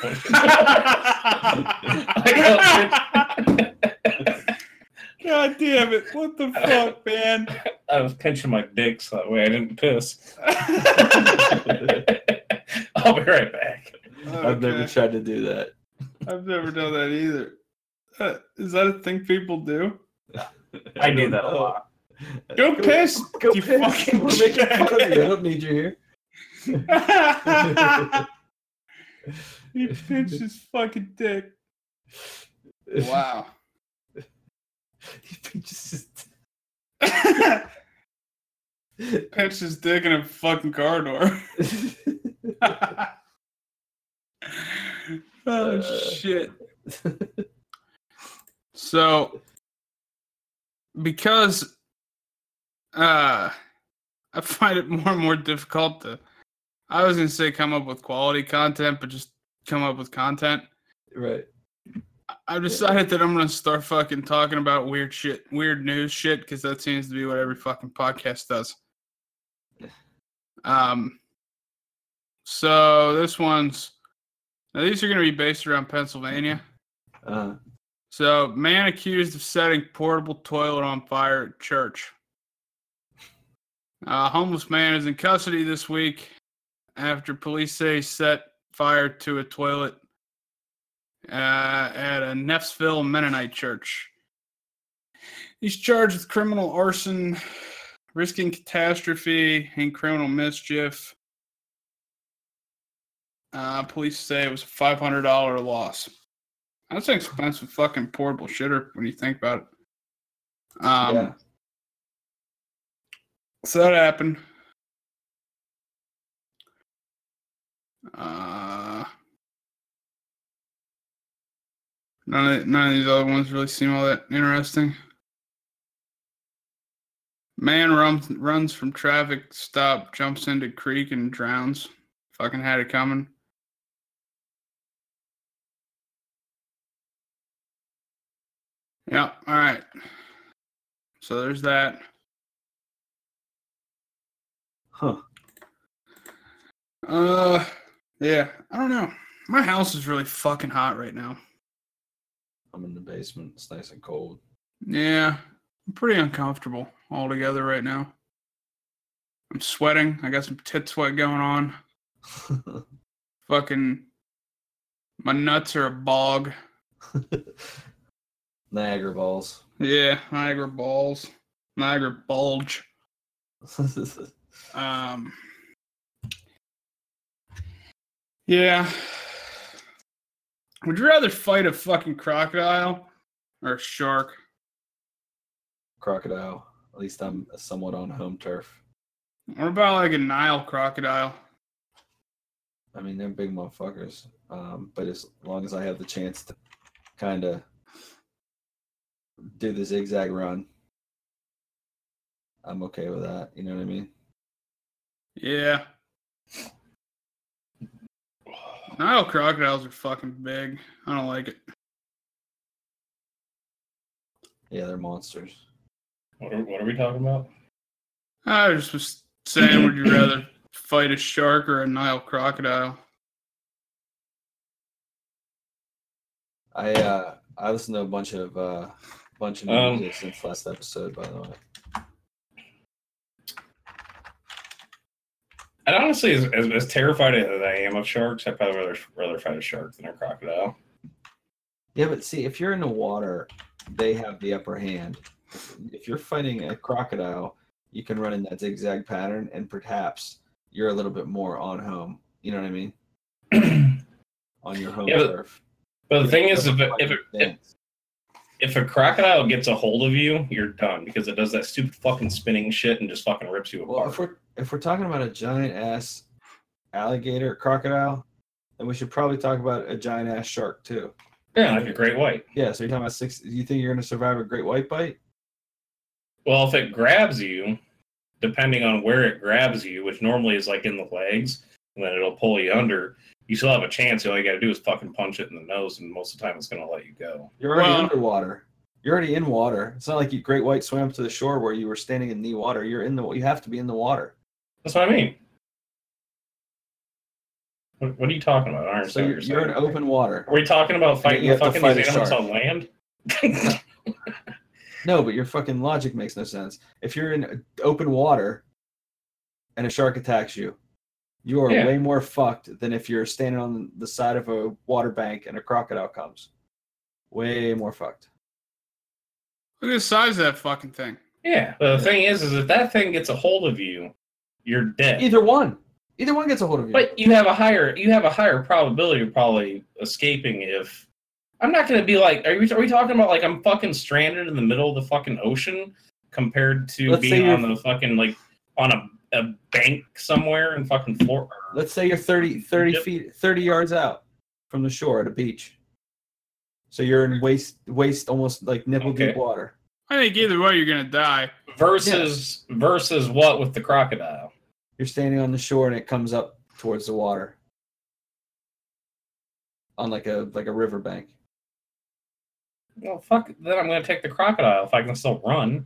[SPEAKER 2] [laughs]
[SPEAKER 1] God damn it. What the fuck, man?
[SPEAKER 2] I was pinching my dick so that way I didn't piss. [laughs] I'll be right back.
[SPEAKER 3] I've never tried to do that.
[SPEAKER 1] I've never done that either. Uh, is that a thing people do?
[SPEAKER 2] I do
[SPEAKER 3] don't
[SPEAKER 2] that a lot.
[SPEAKER 1] Go piss.
[SPEAKER 3] Go
[SPEAKER 1] you
[SPEAKER 3] piss.
[SPEAKER 1] fucking
[SPEAKER 3] We're making fun of you. I don't need you here. [laughs]
[SPEAKER 1] he pinched his fucking dick. Wow. [laughs]
[SPEAKER 3] He pinches his- [laughs]
[SPEAKER 1] pinched his dick in a fucking car door. oh
[SPEAKER 3] Uh.
[SPEAKER 1] shit. So because uh I [laughs] find it more and more difficult to I was gonna say come up with quality content, but just come up with content.
[SPEAKER 3] right.
[SPEAKER 1] I've decided that I'm gonna start fucking talking about weird shit, weird news shit, because that seems to be what every fucking podcast does. Um. So this one's now these are gonna be based around Pennsylvania.
[SPEAKER 3] Uh,
[SPEAKER 1] So man accused of setting portable toilet on fire at church. A homeless man is in custody this week after police say set fire to a toilet uh, at a Neffsville Mennonite church. He's charged with criminal arson, risking catastrophe, and criminal mischief. Uh, police say it was a five hundred dollar loss. That's an expensive fucking portable shitter when you think about it. Um,
[SPEAKER 3] Yeah.
[SPEAKER 1] So that happened. Uh, none of none of these other ones really seem all that interesting. Man runs runs from traffic stop, jumps into creek and drowns. Fucking had it coming. Yeah. All right. So there's that.
[SPEAKER 3] Huh.
[SPEAKER 1] Uh, yeah. I don't know. My house is really fucking hot right now.
[SPEAKER 3] I'm in the basement. It's nice and cold.
[SPEAKER 1] Yeah, I'm pretty uncomfortable altogether right now. I'm sweating. I got some tit sweat going on. [laughs] Fucking, my nuts are a bog. [laughs]
[SPEAKER 3] Niagara balls.
[SPEAKER 1] Yeah, Niagara balls, Niagara bulge. [laughs] Um, yeah. Would you rather fight a fucking crocodile or a shark?
[SPEAKER 3] Crocodile. At least I'm somewhat on home turf.
[SPEAKER 1] What about like a Nile crocodile?
[SPEAKER 3] I mean, they're big motherfuckers. Um, but as long as I have the chance to kind of do the zigzag run, I'm okay with that. You know what I mean?
[SPEAKER 1] Yeah. Nile crocodiles are fucking big. I don't like it.
[SPEAKER 3] Yeah, they're monsters.
[SPEAKER 2] What are, what are we talking about?
[SPEAKER 1] I was just saying, would you rather [clears throat] fight a shark or a Nile crocodile?
[SPEAKER 3] I uh I listened to a bunch of uh bunch of
[SPEAKER 2] Um,
[SPEAKER 3] music since last episode, by the way.
[SPEAKER 2] And honestly, as, as, as terrified as I am of sharks, I'd probably rather, rather fight a shark than a crocodile.
[SPEAKER 3] Yeah, but see, if you're in the water, they have the upper hand. If you're fighting a crocodile, you can run in that zigzag pattern, and perhaps you're a little bit more on home. You know what I mean? [clears throat] On your home
[SPEAKER 2] Yeah, but-
[SPEAKER 3] turf.
[SPEAKER 2] But the thing is, if if, if if a crocodile gets a hold of you, you're done because it does that stupid fucking spinning shit and just fucking rips you
[SPEAKER 3] well,
[SPEAKER 2] apart.
[SPEAKER 3] if we're if we're talking about a giant ass alligator crocodile, then we should probably talk about a giant ass shark too.
[SPEAKER 2] yeah, like a great white.
[SPEAKER 3] Yeah, so you're talking about six. You think you're going to survive a great white bite?
[SPEAKER 2] Well, if it grabs you, depending on where it grabs you, which normally is like in the legs, and then it'll pull you under, you still have a chance. All you got to do is fucking punch it in the nose, and most of the time it's going to let you go.
[SPEAKER 3] You're already
[SPEAKER 1] Well-
[SPEAKER 3] underwater. You're already in water. It's not like you great white swam to the shore where you were standing in knee water. You're in the. You have to be in the water.
[SPEAKER 2] That's what I mean. What, what are you talking about? I don't
[SPEAKER 3] So you're, you're
[SPEAKER 2] you're
[SPEAKER 3] in open water.
[SPEAKER 2] Are we talking about fighting
[SPEAKER 3] you
[SPEAKER 2] fucking
[SPEAKER 3] fight
[SPEAKER 2] these animals
[SPEAKER 3] shark.
[SPEAKER 2] on land? [laughs]
[SPEAKER 3] No, but your fucking logic makes no sense. If you're in open water and a shark attacks you, you are
[SPEAKER 2] Yeah.
[SPEAKER 3] way more fucked than if you're standing on the side of a water bank and a crocodile comes. Way more fucked.
[SPEAKER 1] Look at the size of that fucking thing.
[SPEAKER 2] yeah. But the thing is, is if that thing gets a hold of you, you're dead.
[SPEAKER 3] Either one. Either one gets a hold of you.
[SPEAKER 2] But you have a higher you have a higher probability of probably escaping if I'm not gonna be like are we are we talking about like I'm fucking stranded in the middle of the fucking ocean compared to
[SPEAKER 3] Let's
[SPEAKER 2] being on the fucking like on a, a bank somewhere in fucking Florida.
[SPEAKER 3] Let's say you're 30, 30
[SPEAKER 2] Yep.
[SPEAKER 3] feet, 30 yards out from the shore at a beach. So you're in waist, waist, almost like nipple deep water.
[SPEAKER 1] I think either way you're gonna die.
[SPEAKER 2] Versus versus what with the crocodile?
[SPEAKER 3] You're standing on the shore and it comes up towards the water on like a like a riverbank.
[SPEAKER 2] Well fuck then I'm gonna take the crocodile if I can still run.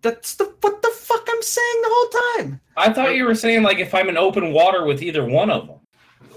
[SPEAKER 3] That's the what the fuck I'm saying the whole time.
[SPEAKER 2] I thought you were saying like if I'm in open water with either one of them.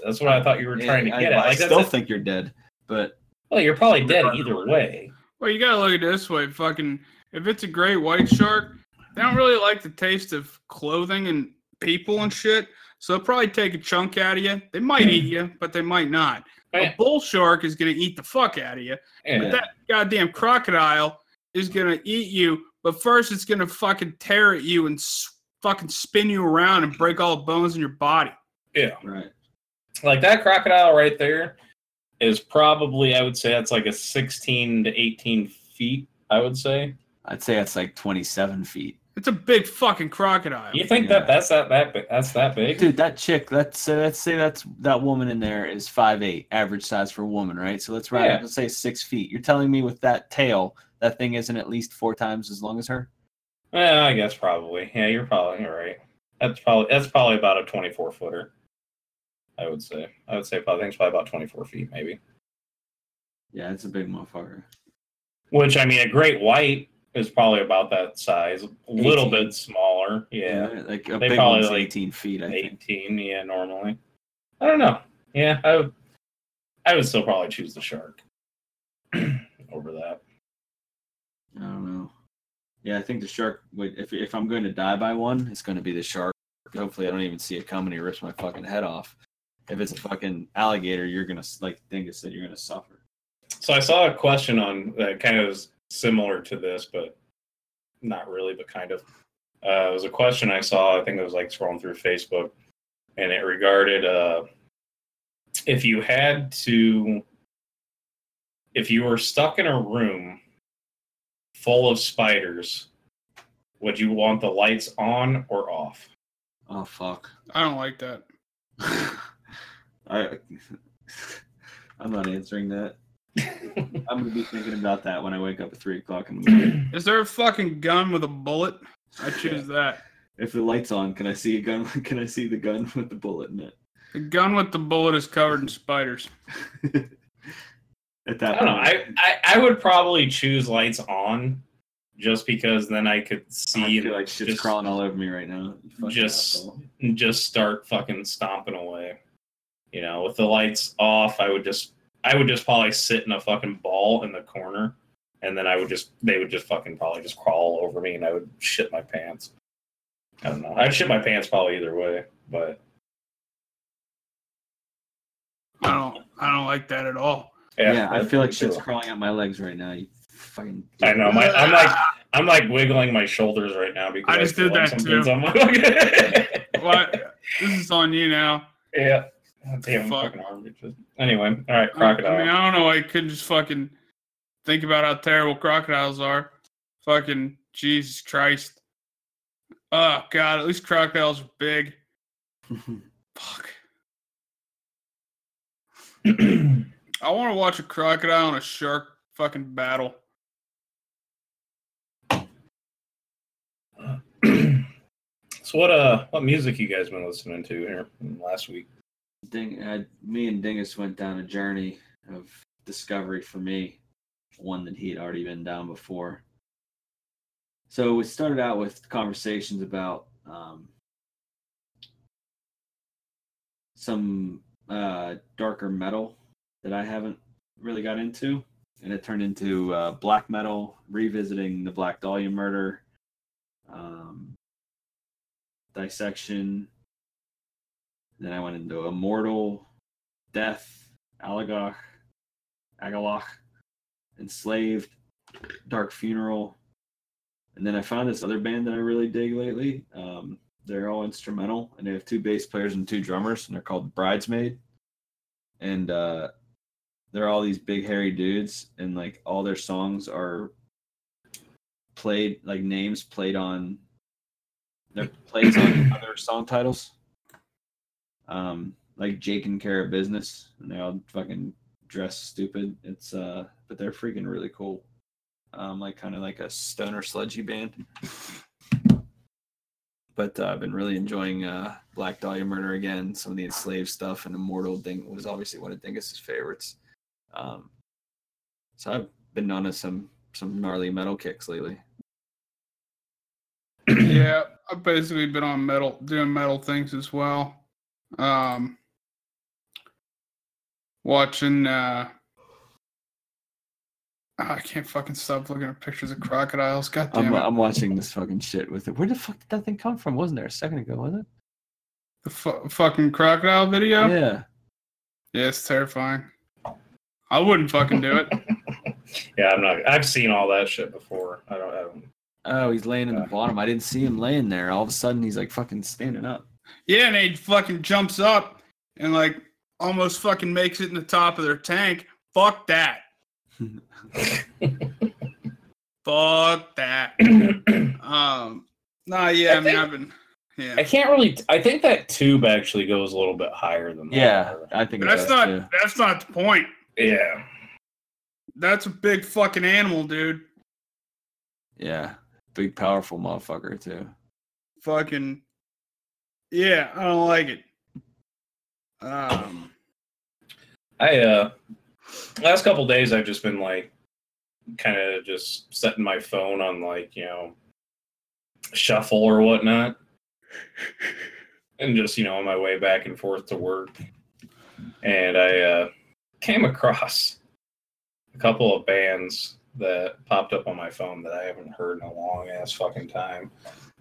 [SPEAKER 2] That's what I thought you were trying to
[SPEAKER 3] I,
[SPEAKER 2] get
[SPEAKER 3] I,
[SPEAKER 2] at.
[SPEAKER 3] I still
[SPEAKER 2] that's
[SPEAKER 3] think you're dead, but
[SPEAKER 2] well, you're probably dead either way.
[SPEAKER 1] Well, you gotta look at it this way. Fucking, if it's a great white shark, they don't really like the taste of clothing and people and shit. So they'll probably take a chunk out of you. They might eat you, but they might not. A bull shark is gonna eat the fuck out of you.
[SPEAKER 2] Yeah.
[SPEAKER 1] But that goddamn crocodile is gonna eat you. But first, it's gonna fucking tear at you and s- fucking spin you around and break all the bones in your body.
[SPEAKER 2] yeah.
[SPEAKER 3] right.
[SPEAKER 2] Like that crocodile right there is probably I would say that's like a 16 to 18 feet. I would say.
[SPEAKER 3] I'd say it's like 27 feet.
[SPEAKER 1] It's a big fucking crocodile.
[SPEAKER 2] You think
[SPEAKER 3] Yeah.
[SPEAKER 2] that that's that that big, that's that big?
[SPEAKER 3] Dude, that chick, let's uh, let's say that's that woman in there is five eight, average size for a woman, right? So let's round
[SPEAKER 2] Yeah.
[SPEAKER 3] up and say six feet. You're telling me with that tail, that thing isn't at least four times as long as her?
[SPEAKER 2] Yeah, I guess probably. Yeah, you're probably you're right. That's probably that's probably about a 24 footer. I would say. I would say probably I think it's probably about 24 feet maybe.
[SPEAKER 3] Yeah, it's a big motherfucker.
[SPEAKER 2] Which I mean, a great white is probably about that size. A little
[SPEAKER 3] 18.
[SPEAKER 2] bit smaller. Yeah.
[SPEAKER 3] like a
[SPEAKER 2] They
[SPEAKER 3] big
[SPEAKER 2] probably
[SPEAKER 3] one's
[SPEAKER 2] like
[SPEAKER 3] 18 feet, I think.
[SPEAKER 2] 18 yeah normally i don't know yeah i would i would still probably choose the shark [clears throat] over that
[SPEAKER 3] I don't know. Yeah, I think the shark would if if I'm going to die by one, it's going to be the shark. Hopefully, I don't even see it coming. He rips my fucking head off. If it's a fucking alligator, you're gonna like think Dingus said, you're gonna suffer.
[SPEAKER 2] so i saw a question on that kind of similar to this but not really but kind of uh, it was a question i saw i think it was like scrolling through facebook and it regarded uh, if you had to if you were stuck in a room full of spiders would you want the lights on or off
[SPEAKER 3] Oh fuck.
[SPEAKER 1] I don't like that. [laughs]
[SPEAKER 3] I [laughs] I'm not answering that. [laughs] I'm gonna be thinking about that when I wake up at three o'clock in the morning. [clears throat]
[SPEAKER 1] Is there a fucking gun with a bullet? I choose that.
[SPEAKER 3] if the light's on, can I see a gun? [laughs] Can I see the gun with the bullet in it?
[SPEAKER 1] The gun with the bullet is covered in spiders. [laughs]
[SPEAKER 3] At that
[SPEAKER 2] I don't know. I, I, I would probably choose lights on just because then I could
[SPEAKER 3] I
[SPEAKER 2] see
[SPEAKER 3] feel like shit's
[SPEAKER 2] just-
[SPEAKER 3] crawling all over me right now. fucking
[SPEAKER 2] just-
[SPEAKER 3] asshole.
[SPEAKER 2] just start fucking stomping away. You know, with the lights off, I would just I would just probably sit in a fucking ball in the corner and then I would just they would just fucking probably just crawl over me and I would shit my pants. I don't know. I'd shit my pants probably either way, but
[SPEAKER 1] I don't I don't like that at all.
[SPEAKER 2] yeah,
[SPEAKER 3] Yeah, I feel like shit's
[SPEAKER 2] cool.
[SPEAKER 3] crawling out my legs right now. You fucking.
[SPEAKER 2] I know. My I'm like [laughs] I'm like wiggling my shoulders right now because
[SPEAKER 1] I just
[SPEAKER 2] feel
[SPEAKER 1] did
[SPEAKER 2] like
[SPEAKER 1] that
[SPEAKER 2] something's
[SPEAKER 1] too.
[SPEAKER 2] on my- [laughs]
[SPEAKER 1] What? This is on you now.
[SPEAKER 2] yeah. Damn,
[SPEAKER 1] Fuck.
[SPEAKER 2] fucking arm itches. Anyway, all right,
[SPEAKER 1] I-
[SPEAKER 2] crocodile.
[SPEAKER 1] I mean, I don't know. I couldn't just fucking think about how terrible crocodiles are. Fucking Jesus Christ. Oh God! At least crocodiles are big. [laughs] Fuck. I want to watch a crocodile and a shark fucking battle. [clears throat]
[SPEAKER 2] so what uh what music you guys been listening to here last week?
[SPEAKER 3] Ding, uh, me and Dingus went down a journey of discovery for me, one that he had already been down before. So we started out with conversations about um, some uh, darker metal that I haven't really got into, and it turned into uh, black metal, revisiting the Black Dahlia murder, um, dissection, then I went into Immortal, Death, Alagach, Agalloch, Enslaved, Dark Funeral. And then I found this other band that I really dig lately. Um, they're all instrumental and they have two bass players and two drummers, and they're called Bridesmaid. And uh, they're all these big hairy dudes, and like all their songs are played like names played on they're plays on other song titles um, like Jake and Cara Business, and they all fucking dress stupid. It's uh, but they're freaking really cool. Um, like kind of like a stoner sludgy band. But uh, I've been really enjoying uh, Black Dahlia Murder again. Some of the enslaved stuff and Immortal Ding was obviously one of Dingus's favorites. Um, so I've been on to some some gnarly metal kicks lately.
[SPEAKER 1] yeah, I've basically been on metal, doing metal things as well. Um, watching. Uh, ah, I can't fucking stop looking at pictures of crocodiles. God damn
[SPEAKER 3] I'm,
[SPEAKER 1] it!
[SPEAKER 3] I'm watching this fucking shit with it. Where the fuck did that thing come from? Wasn't there a second ago? Was it?
[SPEAKER 1] the fu- fucking crocodile video.
[SPEAKER 3] Yeah.
[SPEAKER 1] Yeah, it's terrifying. I wouldn't fucking do it. [laughs]
[SPEAKER 2] Yeah, I'm not. I've seen all that shit before. I don't. I don't
[SPEAKER 3] Oh, he's laying in the
[SPEAKER 2] Uh.
[SPEAKER 3] bottom. I didn't see him laying there. All of a sudden, he's like fucking standing up.
[SPEAKER 1] Yeah, and he fucking jumps up and like almost fucking makes it in the top of their tank. Fuck that. [laughs] Fuck that. [clears throat] Um, nah, yeah, I,
[SPEAKER 2] I
[SPEAKER 1] mean,
[SPEAKER 2] think-
[SPEAKER 1] I've been, yeah.
[SPEAKER 2] I can't really. I think that tube actually goes a little bit higher than that.
[SPEAKER 3] Yeah, I think
[SPEAKER 1] that's not,
[SPEAKER 3] too.
[SPEAKER 1] that's not the point.
[SPEAKER 2] Yeah.
[SPEAKER 1] That's a big fucking animal, dude.
[SPEAKER 3] Yeah, big powerful motherfucker too.
[SPEAKER 1] Fucking, yeah, I don't like it. Um,
[SPEAKER 2] I uh, last couple days I've just been like, kind of just setting my phone on like you know, shuffle or whatnot, [laughs] and just you know on my way back and forth to work, and I uh, came across a couple of bands that popped up on my phone that I haven't heard in a long ass fucking time.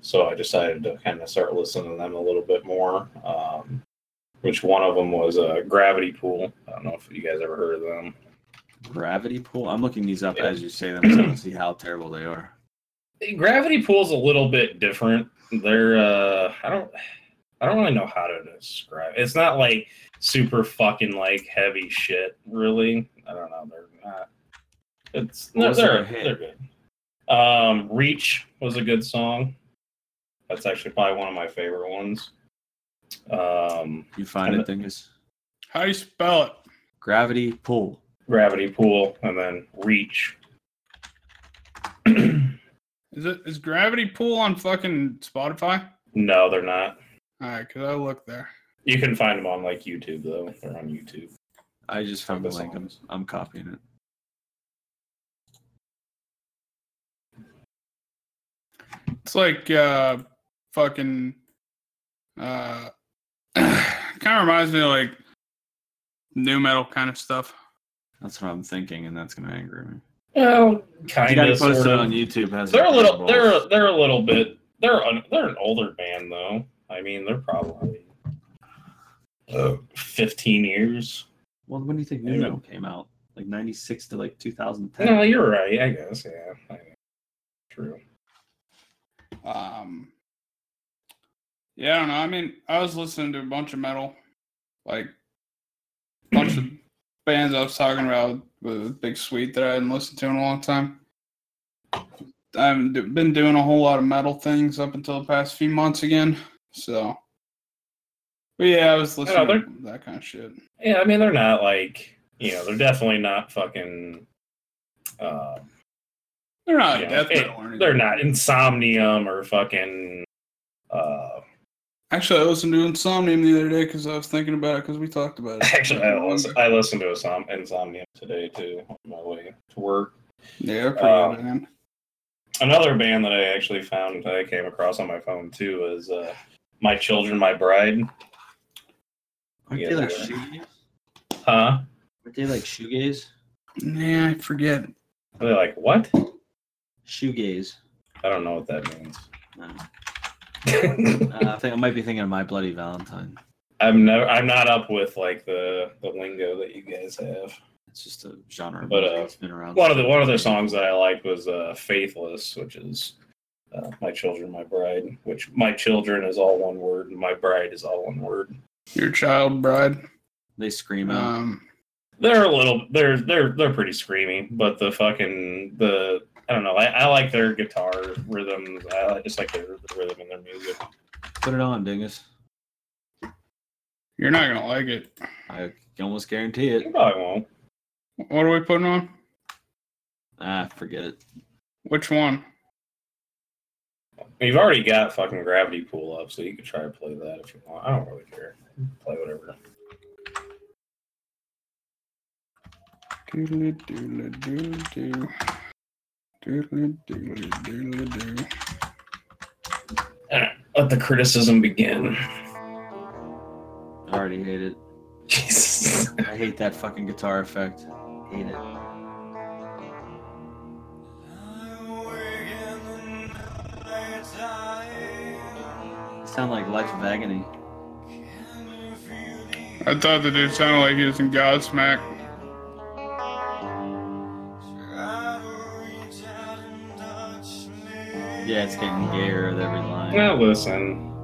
[SPEAKER 2] So I decided to kind of start listening to them a little bit more. Um, which one of them was uh, Gravity Pool. I don't know if you guys ever heard of them.
[SPEAKER 3] Gravity pool. I'm looking these up
[SPEAKER 2] Yeah.
[SPEAKER 3] as you say them so I can see how terrible they are.
[SPEAKER 2] Gravity Pool's a little bit different. They're uh, I don't I don't really know how to describe. It's not like super fucking like heavy shit. Really, I don't know. They're not. It's no, they're they're good. Um, Reach was a good song. That's actually probably one of my favorite ones. Um,
[SPEAKER 3] You find it, Dingus?
[SPEAKER 1] how do you spell it?
[SPEAKER 3] Gravity pool.
[SPEAKER 2] Gravity Pool, and then Reach.
[SPEAKER 1] Is it is Gravity Pool on fucking Spotify?
[SPEAKER 2] no, they're not.
[SPEAKER 1] All right, cause I look there.
[SPEAKER 2] You can find them on like YouTube though. They're on YouTube.
[SPEAKER 3] I just found the
[SPEAKER 2] the
[SPEAKER 3] link. I'm. I'm copying it.
[SPEAKER 1] It's like uh fucking uh [clears throat] kind of reminds me of like nu metal kind of stuff.
[SPEAKER 3] That's what I'm thinking, and that's gonna anger me.
[SPEAKER 2] Well,
[SPEAKER 3] You
[SPEAKER 2] kind
[SPEAKER 3] gotta
[SPEAKER 2] of,
[SPEAKER 3] post
[SPEAKER 2] sort
[SPEAKER 3] it
[SPEAKER 2] of.
[SPEAKER 3] on YouTube. Has
[SPEAKER 2] They're a little.
[SPEAKER 3] balls.
[SPEAKER 2] They're they're a little bit. They're an, they're an older band though. I mean, they're probably uh, fifteen years.
[SPEAKER 3] Well, when do you think nu metal came out? Like '96 to like 2010.
[SPEAKER 2] No, you're right. I guess. Yeah. I. True.
[SPEAKER 1] Um, yeah, I don't know. I mean, I was listening to a bunch of metal, like a bunch of [clears throat] bands I was talking about with Big Sweet that I hadn't listened to in a long time. I haven't do- been doing a whole lot of metal things up until the past few months again. So, but yeah, I was listening to that kind of shit.
[SPEAKER 2] Yeah, I mean, they're not like you know, they're definitely not fucking. Uh,
[SPEAKER 1] They're not
[SPEAKER 2] you know, it-
[SPEAKER 1] metal or anything.
[SPEAKER 2] they're not Insomnium or fucking. Uh,
[SPEAKER 1] Actually, I listened to Insomnium the other day because I was thinking about it because we talked about it.
[SPEAKER 2] actually, I, listen, I listened to a som- Insomnium today too on my way to work.
[SPEAKER 1] Yeah, pretty
[SPEAKER 2] Um,
[SPEAKER 1] good, man.
[SPEAKER 2] Another band that I actually found that I came across on my phone too is uh, MyChildren MyBride.
[SPEAKER 3] Aren't
[SPEAKER 2] Yeah,
[SPEAKER 3] they like
[SPEAKER 2] they are.
[SPEAKER 3] shoegaze?
[SPEAKER 2] Huh?
[SPEAKER 3] Aren't they like shoegaze?
[SPEAKER 1] Yeah, I forget.
[SPEAKER 2] Are they like what?
[SPEAKER 3] Shoegaze.
[SPEAKER 2] I don't know what that means.
[SPEAKER 3] No. [laughs] Uh, I think I might be thinking of My Bloody Valentine.
[SPEAKER 2] I'm never. I'm not up with like the the lingo that you guys have.
[SPEAKER 3] It's just a genre.
[SPEAKER 2] But,
[SPEAKER 3] music
[SPEAKER 2] uh,
[SPEAKER 3] that's been around.
[SPEAKER 2] One of the one of the songs that I liked was uh, "Faithless," which is uh, "My Children, My Bride." Which "My Children" is all one word, and "My Bride" is all one word.
[SPEAKER 1] Your child bride.
[SPEAKER 3] They scream out.
[SPEAKER 1] Um,
[SPEAKER 2] They're a little. They're they're they're pretty screamy, but the fucking the I don't know. I, I like their guitar rhythms. I just like their the rhythm in their music.
[SPEAKER 3] Put it on, Dingus.
[SPEAKER 1] you're not gonna like it.
[SPEAKER 3] I can almost guarantee it.
[SPEAKER 2] You probably won't.
[SPEAKER 1] What are we putting on?
[SPEAKER 3] Ah, forget it.
[SPEAKER 1] Which one?
[SPEAKER 2] You've already got fucking Gravity Pool up, so you could try to play that if you want. I don't really care. Play whatever.
[SPEAKER 1] Doodly doodly doodly doo. Doodly doodly doodly doo.
[SPEAKER 2] Let the criticism begin.
[SPEAKER 3] I already hate it.
[SPEAKER 2] Jesus.
[SPEAKER 3] I hate that fucking guitar effect. Hate it. You sound like Life of Agony.
[SPEAKER 1] I thought the dude sounded like he was in Godsmack.
[SPEAKER 3] Yeah, it's getting gayer with every line.
[SPEAKER 2] Now listen.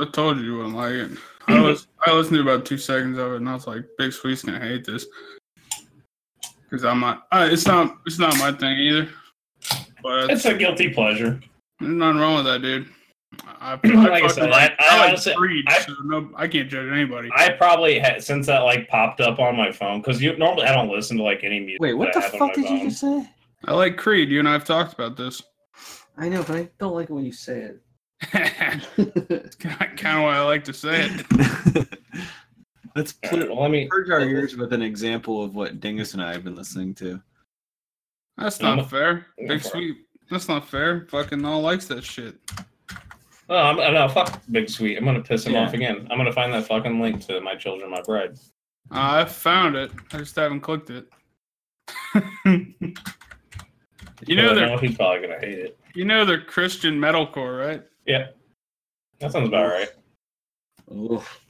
[SPEAKER 1] I told you, I told you you wouldn't like it. I was, I listened to about two seconds of it, and I was like, "Big Sweet's gonna hate this," because I'm not. Uh, it's not. It's not my thing either. But
[SPEAKER 2] It's a guilty pleasure.
[SPEAKER 1] there's nothing wrong with that, dude. I, I, [clears throat]
[SPEAKER 2] Like I said,
[SPEAKER 1] like,
[SPEAKER 2] I- I
[SPEAKER 1] I
[SPEAKER 2] honestly-
[SPEAKER 1] Creed,
[SPEAKER 2] I-
[SPEAKER 1] so no, I can't judge anybody.
[SPEAKER 2] I probably had since that like popped up on my phone because you normally I don't listen to like any music.
[SPEAKER 3] Wait, what the
[SPEAKER 2] I have on
[SPEAKER 3] fuck
[SPEAKER 2] my
[SPEAKER 3] did you just say?
[SPEAKER 1] I like Creed. You and I have talked about this.
[SPEAKER 3] I know, but I don't like it when you say it.
[SPEAKER 1] Kind of why I like to say it.
[SPEAKER 3] Let's
[SPEAKER 2] All
[SPEAKER 3] put
[SPEAKER 2] right, well, let me.
[SPEAKER 3] purge our ears with an example of what Dingus and I have been listening to.
[SPEAKER 1] That's
[SPEAKER 2] I'm-
[SPEAKER 1] not fair.
[SPEAKER 2] I'm
[SPEAKER 1] Big
[SPEAKER 2] for it.
[SPEAKER 1] Sweet. That's not fair. Fucking all likes that shit.
[SPEAKER 2] Oh, I'm, no, fuck Big Sweet. I'm gonna piss him
[SPEAKER 3] Yeah.
[SPEAKER 2] off again. I'm gonna find that fucking link to MyChildren MyBride.
[SPEAKER 1] I found it. I just haven't clicked it. [laughs] you know
[SPEAKER 2] But I
[SPEAKER 1] they're
[SPEAKER 2] know he's probably gonna hate it.
[SPEAKER 1] you know they're Christian metalcore, right?
[SPEAKER 2] Yeah, that sounds about right.
[SPEAKER 3] Oof.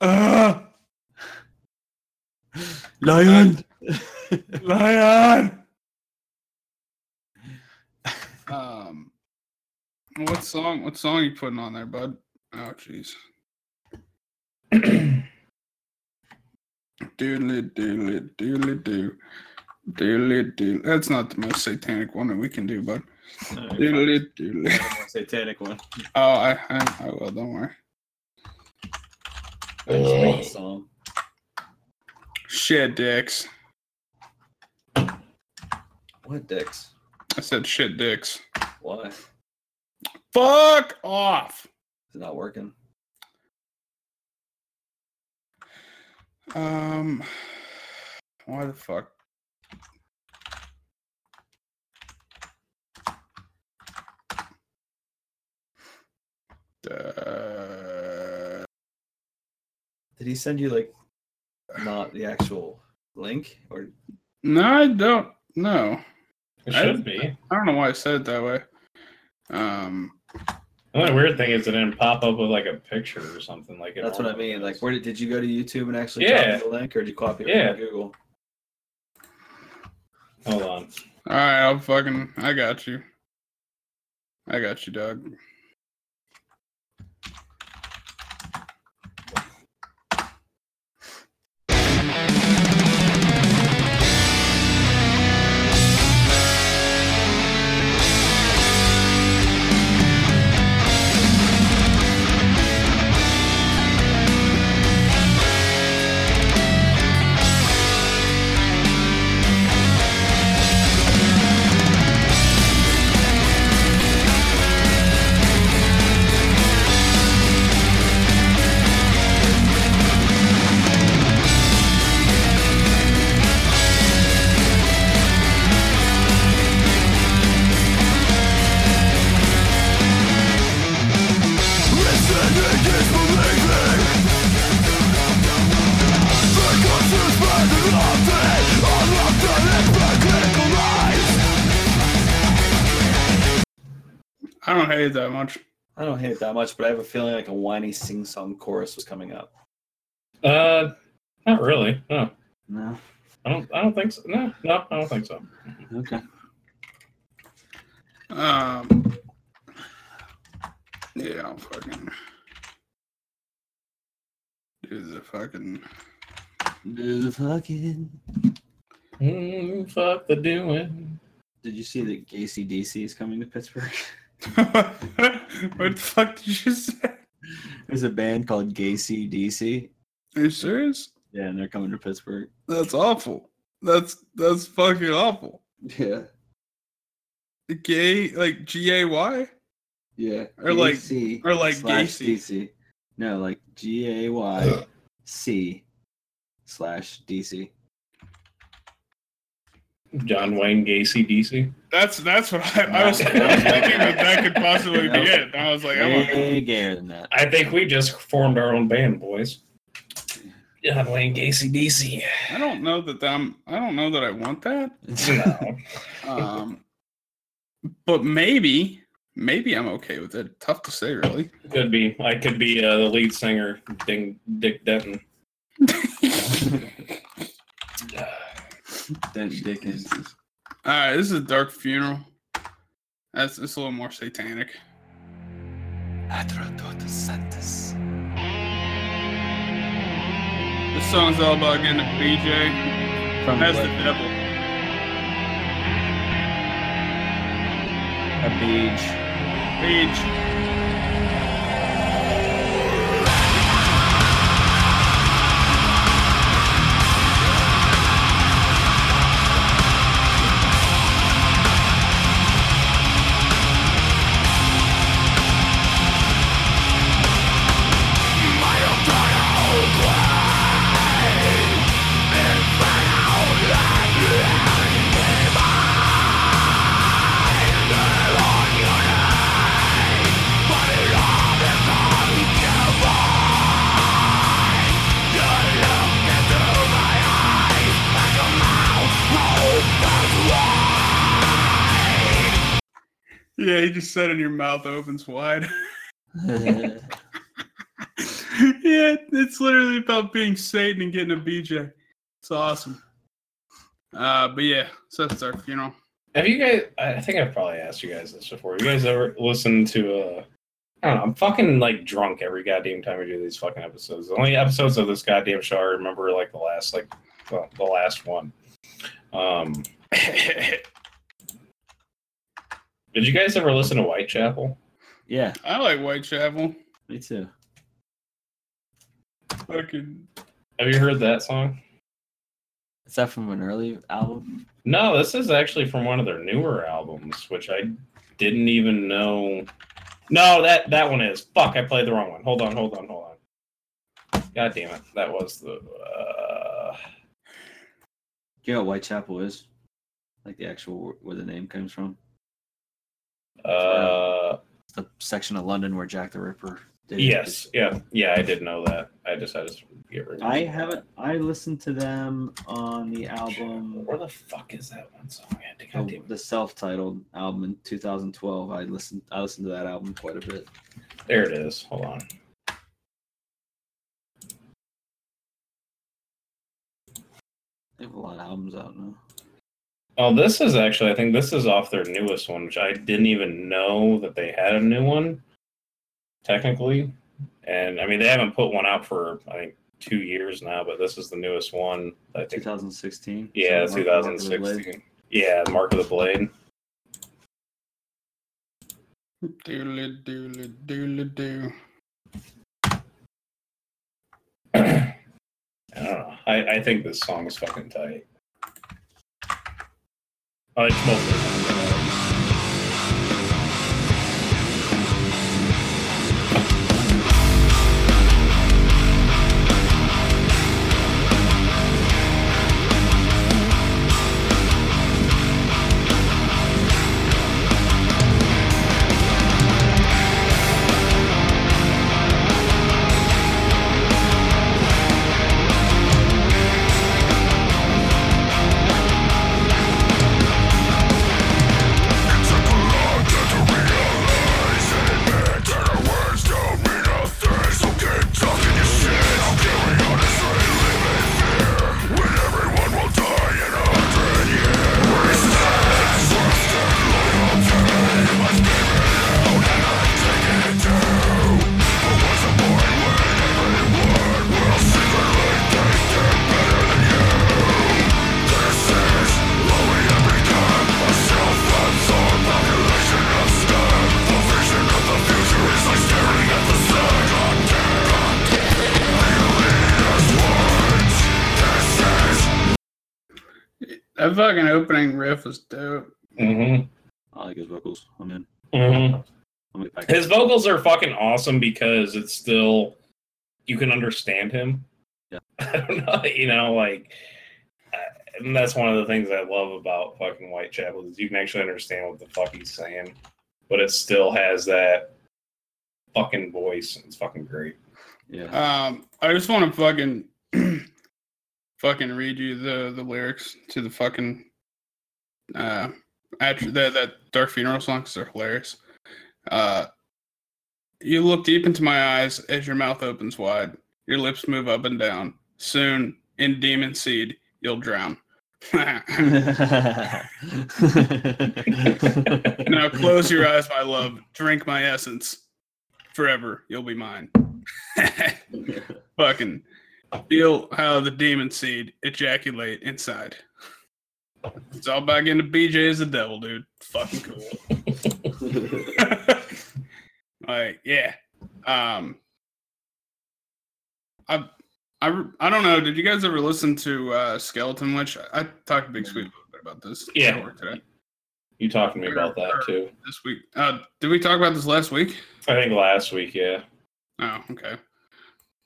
[SPEAKER 1] uh,
[SPEAKER 3] Lion.
[SPEAKER 1] lion. um, What song? What song you putting on there, bud? Oh, jeez. [clears throat] Doodly doodly doodly doo. Doodly doo. That's not the most satanic one that we can do, but bud. Doodly doodly.
[SPEAKER 3] Satanic one.
[SPEAKER 1] Oh, I, I, I will. Don't worry.
[SPEAKER 3] I just like the song.
[SPEAKER 1] Shit dicks.
[SPEAKER 3] What dicks?
[SPEAKER 1] I said shit dicks.
[SPEAKER 3] Why?
[SPEAKER 1] Fuck off.
[SPEAKER 3] it not working?
[SPEAKER 1] Um, why the fuck? Uh,
[SPEAKER 3] Did he send you like not the actual link or
[SPEAKER 1] no, I don't. know.
[SPEAKER 2] It
[SPEAKER 1] I-
[SPEAKER 2] should be.
[SPEAKER 1] I don't know why I said it that way. Um,
[SPEAKER 2] The only weird thing is it didn't pop up with like a picture or something like it.
[SPEAKER 3] that's what I mean.
[SPEAKER 2] does.
[SPEAKER 3] Like where did, did you go to YouTube and actually
[SPEAKER 2] Yeah.
[SPEAKER 3] copy the link or did you copy it
[SPEAKER 2] Yeah.
[SPEAKER 3] from Google?
[SPEAKER 2] Hold on.
[SPEAKER 1] all right, I'll fucking. I got you. I got you, Doug. Hate it that much.
[SPEAKER 3] I don't hate it that much, but I have a feeling like a whiny sing song chorus was coming up.
[SPEAKER 2] Uh, not really. No,
[SPEAKER 3] No.
[SPEAKER 2] I don't. I don't think so. No, no, I don't think so.
[SPEAKER 3] Okay.
[SPEAKER 1] Um, yeah, I'll fucking do the fucking.
[SPEAKER 3] Do the fucking.
[SPEAKER 2] Mm, fuck the doing.
[SPEAKER 3] Did you see that Gacy DC is coming to Pittsburgh? [laughs] [laughs]
[SPEAKER 1] what the fuck did you say?
[SPEAKER 3] There's a band called Gacy DC.
[SPEAKER 1] Are you serious?
[SPEAKER 3] Yeah, and they're coming to Pittsburgh.
[SPEAKER 1] That's awful. That's that's fucking awful.
[SPEAKER 3] Yeah.
[SPEAKER 1] Gay like G A Y
[SPEAKER 3] Yeah.
[SPEAKER 1] Or like-
[SPEAKER 3] GAC
[SPEAKER 1] or like Gacy.
[SPEAKER 3] DC. No, like G A Y C slash DC.
[SPEAKER 2] John Wayne Gacy DC.
[SPEAKER 1] That's that's what I, I was [laughs] thinking that that could possibly be it. I was like, I'm a,
[SPEAKER 3] Way gayer than that.
[SPEAKER 2] I think we just formed our own band, boys. John Wayne Gacy DC.
[SPEAKER 1] I don't know that I'm I don't know that I want that. [laughs]
[SPEAKER 2] No.
[SPEAKER 1] Um, but maybe maybe I'm okay with it. Tough to say, really.
[SPEAKER 2] could be. I could be uh, the lead singer, Ding, Dick Denton.
[SPEAKER 3] Dent Dickens.
[SPEAKER 1] All right, this is a dark funeral. That's it's a little more satanic.
[SPEAKER 3] Atrodotus
[SPEAKER 1] This song's all about getting a BJ.
[SPEAKER 3] From
[SPEAKER 1] That's the devil.
[SPEAKER 3] a beach.
[SPEAKER 1] Age. Yeah, he just said, "And your mouth opens wide." [laughs] [laughs] yeah, it's literally about being Satan and getting a BJ. It's awesome. Uh, but yeah, so that's our funeral.
[SPEAKER 2] Have you guys? I think I've probably asked you guys this before. You guys ever listened to? uh I don't know. I'm fucking like drunk every goddamn time we do these fucking episodes. The only episodes of this goddamn show I remember like the last like well, the last one. Um, [laughs] did you guys ever listen to Whitechapel?
[SPEAKER 3] Yeah,
[SPEAKER 1] I like Whitechapel.
[SPEAKER 3] me too.
[SPEAKER 1] Fucking
[SPEAKER 2] Have you heard that song?
[SPEAKER 3] Is that from an early album?
[SPEAKER 2] No, this is actually from one of their newer albums, which I didn't even know. No, that that one is. Fuck, I played the wrong one. Hold on, hold on, hold on. God damn it, that was the. Uh...
[SPEAKER 3] Do you know what Whitechapel is? Like the actual where the name comes from?
[SPEAKER 2] Uh,
[SPEAKER 3] the section of London where Jack the Ripper. Did his-
[SPEAKER 2] yes, yeah, yeah, I did know that. I just had to get rid of
[SPEAKER 3] I haven't. I listened to them on the album,
[SPEAKER 2] Where the fuck is that one song at?
[SPEAKER 3] The, the self-titled album in 2012. I listened. I listened to that album quite a bit.
[SPEAKER 2] There it is. Hold on.
[SPEAKER 3] They have a lot of albums out now.
[SPEAKER 2] Oh, this is actually, I think this is off their newest one, which I didn't even know that they had a new one, technically. And I mean, they haven't put one out for, I think, two years now, but this is the newest one. I think,
[SPEAKER 3] 2016.
[SPEAKER 2] yeah,
[SPEAKER 3] So Mark- Mark of the Blade.
[SPEAKER 2] 2016. Yeah, Mark of the Blade.
[SPEAKER 1] doodly doodly doodly doo.
[SPEAKER 2] I don't know. I, I think this song is fucking tight. I like both
[SPEAKER 1] That fucking opening riff was dope.
[SPEAKER 2] Mm-hmm.
[SPEAKER 3] I like his vocals. I'm in.
[SPEAKER 2] Mm-hmm.
[SPEAKER 3] I'll get back.
[SPEAKER 2] His vocals are fucking awesome because it's still you can understand him.
[SPEAKER 3] Yeah. [laughs]
[SPEAKER 2] I don't know, you know, like, uh, and that's one of the things I love about fucking Whitechapel is you can actually understand what the fuck he's saying, but it still has that fucking voice. And it's fucking great.
[SPEAKER 3] Yeah.
[SPEAKER 1] Um, I just want to fucking [clears throat] fucking read you the the lyrics to the fucking uh atri- that that dark funeral song 'cause they're hilarious. Uh, you look deep into my eyes as your mouth opens wide. Your lips move up and down. Soon, in demon seed, you'll drown. [laughs] now close your eyes, my love. Drink my essence. Forever, you'll be mine. [laughs] Fucking feel how the demon seed ejaculate inside. It's all about getting to BJ as the devil, dude. Fucking cool. [laughs] like, yeah. Um, I, I, I don't know. Did you guys ever listen to uh, Skeletonwitch? I, I talked to Big Sweet a little bit about this.
[SPEAKER 2] Yeah.
[SPEAKER 1] today.
[SPEAKER 2] You talked to me about that too.
[SPEAKER 1] This week. Uh, did we talk about this last week?
[SPEAKER 2] I think last week, yeah.
[SPEAKER 1] Oh, okay.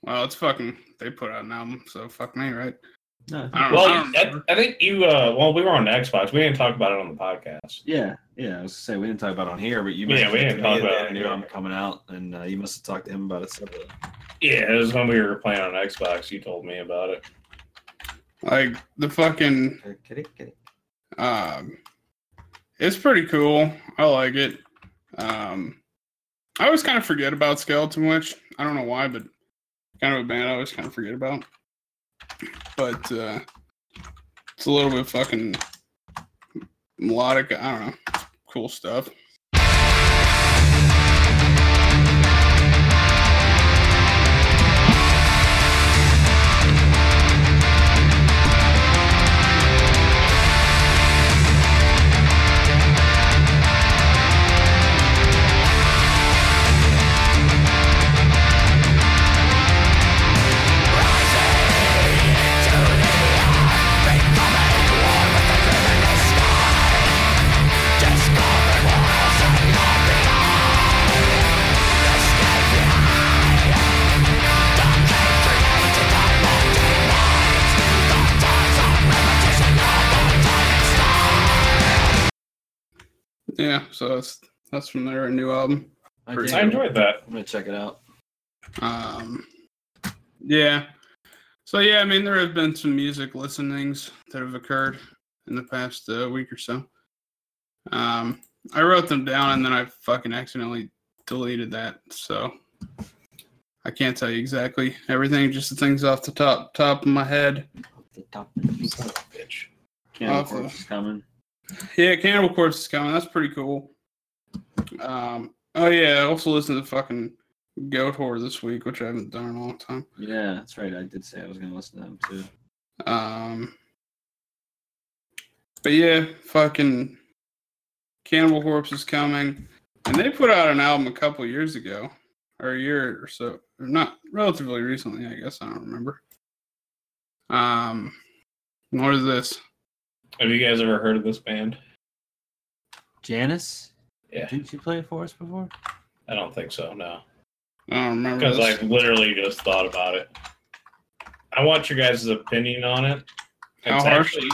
[SPEAKER 1] Well, it's fucking. They put out an album, so fuck me, right?
[SPEAKER 3] No,
[SPEAKER 1] I don't know. I
[SPEAKER 2] Well, I. I think you. uh Well, we were on Xbox. We didn't talk about it on the podcast.
[SPEAKER 3] yeah, yeah. I was gonna say we didn't talk about it on here, but you
[SPEAKER 2] Yeah, we didn't talk about it
[SPEAKER 3] I
[SPEAKER 2] on
[SPEAKER 3] knew
[SPEAKER 2] here.
[SPEAKER 3] I'm coming out, and uh, you must have talked to him about it separately.
[SPEAKER 2] Yeah, it was when we were playing on Xbox. You told me about it.
[SPEAKER 1] Like the fucking.
[SPEAKER 3] Kitty, kitty.
[SPEAKER 1] Um, it's pretty cool. I like it. Um, I always kind of forget about Skeletonwitch. I don't know why, but kind of a band I always kind of forget about. But uh, it's a little bit fucking melodic. I don't know, cool stuff. So that's that's from their new album.
[SPEAKER 3] I,
[SPEAKER 2] I enjoyed that.
[SPEAKER 3] I'm gonna check it out.
[SPEAKER 1] Um, yeah. So yeah, I mean there have been some music listenings that have occurred in the past uh, week or so. Um, I wrote them down and then I fucking accidentally deleted that, so I can't tell you exactly everything. Just the things off the top top of my head.
[SPEAKER 3] The top
[SPEAKER 2] of a bitch.
[SPEAKER 3] Cannibal
[SPEAKER 1] Awful.
[SPEAKER 3] Corpse is coming.
[SPEAKER 1] Yeah, Cannibal Corpse is coming. That's pretty cool. Um, oh yeah, I also listened to fucking Goatwhore this week, which I haven't done in a long time.
[SPEAKER 3] Yeah, that's right. I did say I was gonna listen to them too.
[SPEAKER 1] Um, but yeah, fucking Cannibal Corpse is coming, and they put out an album a couple years ago, or a year or so, or not relatively recently, I guess. I don't remember. Um, what is this?
[SPEAKER 2] Have you guys ever heard of this band?
[SPEAKER 3] Janice?
[SPEAKER 2] Yeah.
[SPEAKER 3] Didn't you play it for us before?
[SPEAKER 2] I don't think so. No,
[SPEAKER 1] I don't remember.
[SPEAKER 2] because I
[SPEAKER 1] This.
[SPEAKER 2] literally just thought about it. I want your guys' opinion on it.
[SPEAKER 1] How
[SPEAKER 2] It's
[SPEAKER 1] harsh?
[SPEAKER 2] actually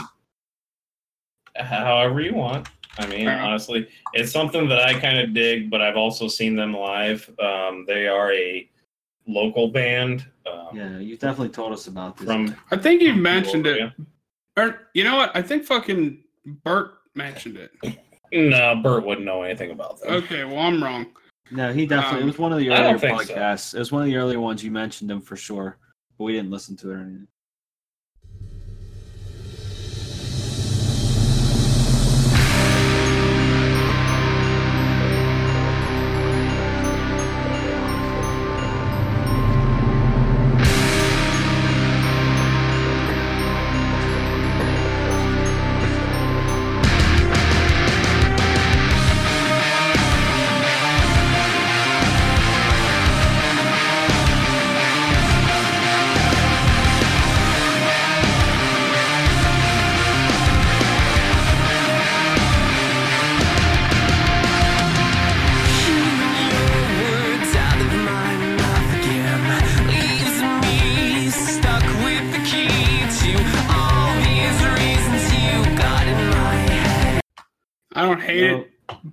[SPEAKER 2] however you want. I mean,
[SPEAKER 1] Alright.
[SPEAKER 2] honestly, it's something that I kind of dig, but I've also seen them live. Um, they are a local band. Um,
[SPEAKER 3] Yeah, you definitely told us about this.
[SPEAKER 2] From
[SPEAKER 1] I think you've mentioned it,
[SPEAKER 2] Peoria.
[SPEAKER 1] Or you know what? I think fucking Bert mentioned it.
[SPEAKER 2] No, Bert wouldn't know anything about that.
[SPEAKER 1] Okay, well I'm wrong.
[SPEAKER 3] no, he definitely.
[SPEAKER 1] Um,
[SPEAKER 3] it was one of the earlier
[SPEAKER 2] think so.
[SPEAKER 3] podcasts. It was one of the earlier ones you mentioned him for sure, but we didn't listen to it or anything.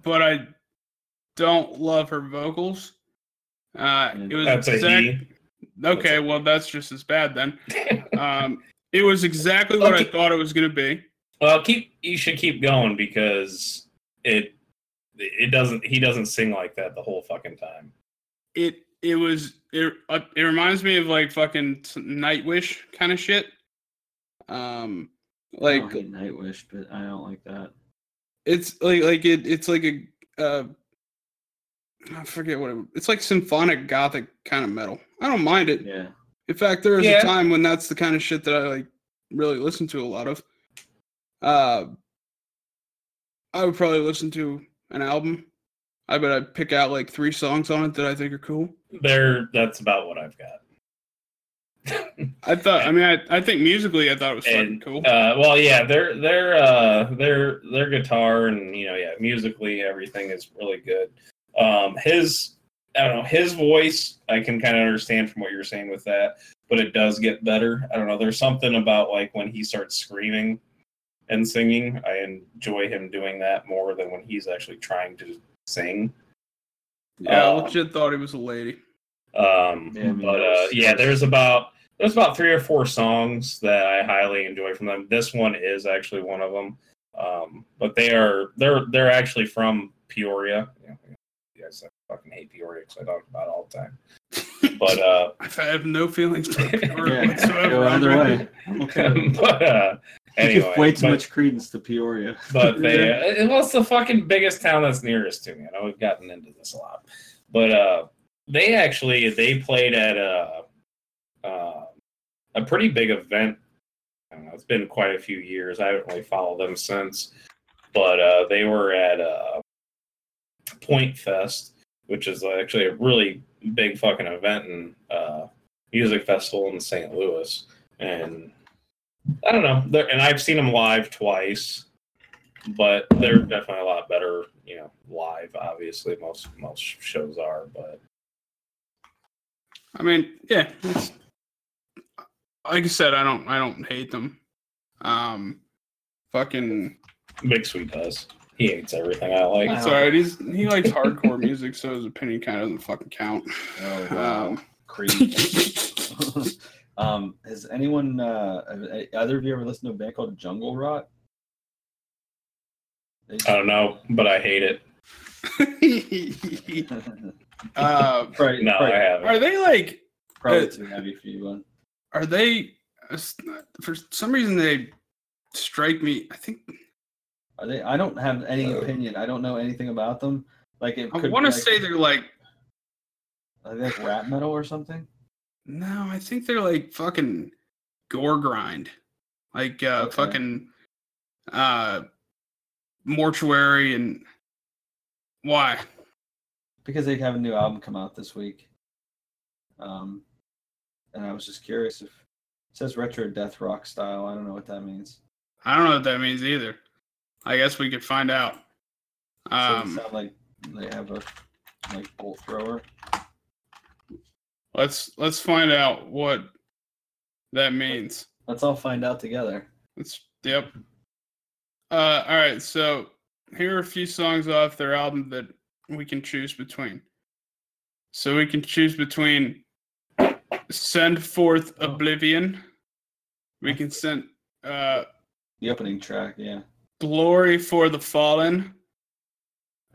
[SPEAKER 1] But I don't love her vocals. Uh, it was
[SPEAKER 2] That's
[SPEAKER 1] exact-
[SPEAKER 2] he.
[SPEAKER 1] Okay, well that's just as bad then. [laughs] Um, it was exactly what I thought it was gonna be.
[SPEAKER 2] Well, keep you should keep going because it it doesn't he doesn't sing like that the whole fucking time.
[SPEAKER 1] It it was it uh, it reminds me of like fucking Nightwish kind of shit. Um,
[SPEAKER 3] I
[SPEAKER 1] like
[SPEAKER 3] don't hate Nightwish, but I don't like that.
[SPEAKER 1] It's like like it it's like a uh, I forget what it, it's like symphonic gothic kind of metal. I don't mind it.
[SPEAKER 3] Yeah,
[SPEAKER 1] In fact, there was
[SPEAKER 2] Yeah.
[SPEAKER 1] a time when that's the kind of shit that I like really listen to a lot of. Uh, I would probably listen to an album. I bet I'd pick out like three songs on it that I think are cool.
[SPEAKER 2] There that's about what I've got.
[SPEAKER 1] I thought, I mean, I, I think musically, I thought it was fucking
[SPEAKER 2] And,
[SPEAKER 1] cool.
[SPEAKER 2] Uh, well, yeah, their their uh, their their guitar and you know, yeah, musically everything is really good. Um, his I don't know his voice I can kind of understand from what you're saying with that, but it does get better. I don't know. There's something about like when he starts screaming and singing. I enjoy him doing that more than when he's actually trying to sing.
[SPEAKER 1] yeah, I
[SPEAKER 2] uh,
[SPEAKER 1] legit thought he was a lady.
[SPEAKER 2] Um,
[SPEAKER 3] Yeah,
[SPEAKER 2] but uh, yeah, there's about there's about three or four songs that I highly enjoy from them. This one is actually one of them. Um, but they are they're they're actually from Peoria. Yeah, yes, I fucking hate Peoria because I talk about it all the time. [laughs] But uh,
[SPEAKER 1] I have no feelings for [laughs] it
[SPEAKER 3] yeah.
[SPEAKER 1] whatsoever.
[SPEAKER 3] Go either way. Okay. [laughs]
[SPEAKER 2] but uh, Anyway,
[SPEAKER 3] give way too
[SPEAKER 2] but-
[SPEAKER 3] much credence to Peoria.
[SPEAKER 2] but they uh, well, it's the fucking biggest town that's nearest to me. I know we've gotten into this a lot, but uh, they actually they played at a uh, a pretty big event. Know, it's been quite a few years. I haven't really followed them since, but uh, they were at uh, Pointfest, which is actually a really big fucking event and uh, music festival in St. Louis, and I don't know. And I've seen them live twice, but they're definitely a lot better, you know, live. Obviously, most most shows are, but
[SPEAKER 1] I mean, yeah. It's, like I said, I don't I don't hate them. Um, fucking.
[SPEAKER 2] Big Sweet does. He hates everything I like.
[SPEAKER 1] It's alright. He's he likes hardcore music, so his opinion kind of doesn't fucking count.
[SPEAKER 3] Oh wow,
[SPEAKER 1] Um,
[SPEAKER 3] creep. [laughs] um, has anyone, uh, either of you ever listened to a band called Jungle Rot?
[SPEAKER 2] I don't know, but I hate it.
[SPEAKER 1] uh, [laughs] [laughs]
[SPEAKER 3] Right,
[SPEAKER 2] No, I haven't.
[SPEAKER 1] are they like?
[SPEAKER 3] Probably
[SPEAKER 1] uh,
[SPEAKER 3] too heavy for you, one.
[SPEAKER 1] Are they? For some reason, they strike me. I think
[SPEAKER 3] Are they? I don't have any opinion. I don't know anything about them. Like it
[SPEAKER 1] I want to
[SPEAKER 3] like,
[SPEAKER 1] say they're like.
[SPEAKER 3] are they like rap metal or something.
[SPEAKER 1] No, I think they're like fucking gore grind, like uh,
[SPEAKER 3] Okay.
[SPEAKER 1] fucking uh, mortuary and why?
[SPEAKER 3] because they have a new album come out this week. Um, and I was just curious if it says retro death rock style. I don't know what that means.
[SPEAKER 1] I don't know what that means either. I guess we could find out.
[SPEAKER 3] So
[SPEAKER 1] Um,
[SPEAKER 3] sound like they have a like bolt thrower.
[SPEAKER 1] let's let's find out what that means.
[SPEAKER 3] Let's all find out together.
[SPEAKER 1] Let's yep. Uh, all right, so here are a few songs off their album that we can choose between. So we can choose between "Send Forth
[SPEAKER 3] Oh.
[SPEAKER 1] Oblivion." We can send uh,
[SPEAKER 3] The opening track, yeah.
[SPEAKER 1] "Glory for the Fallen."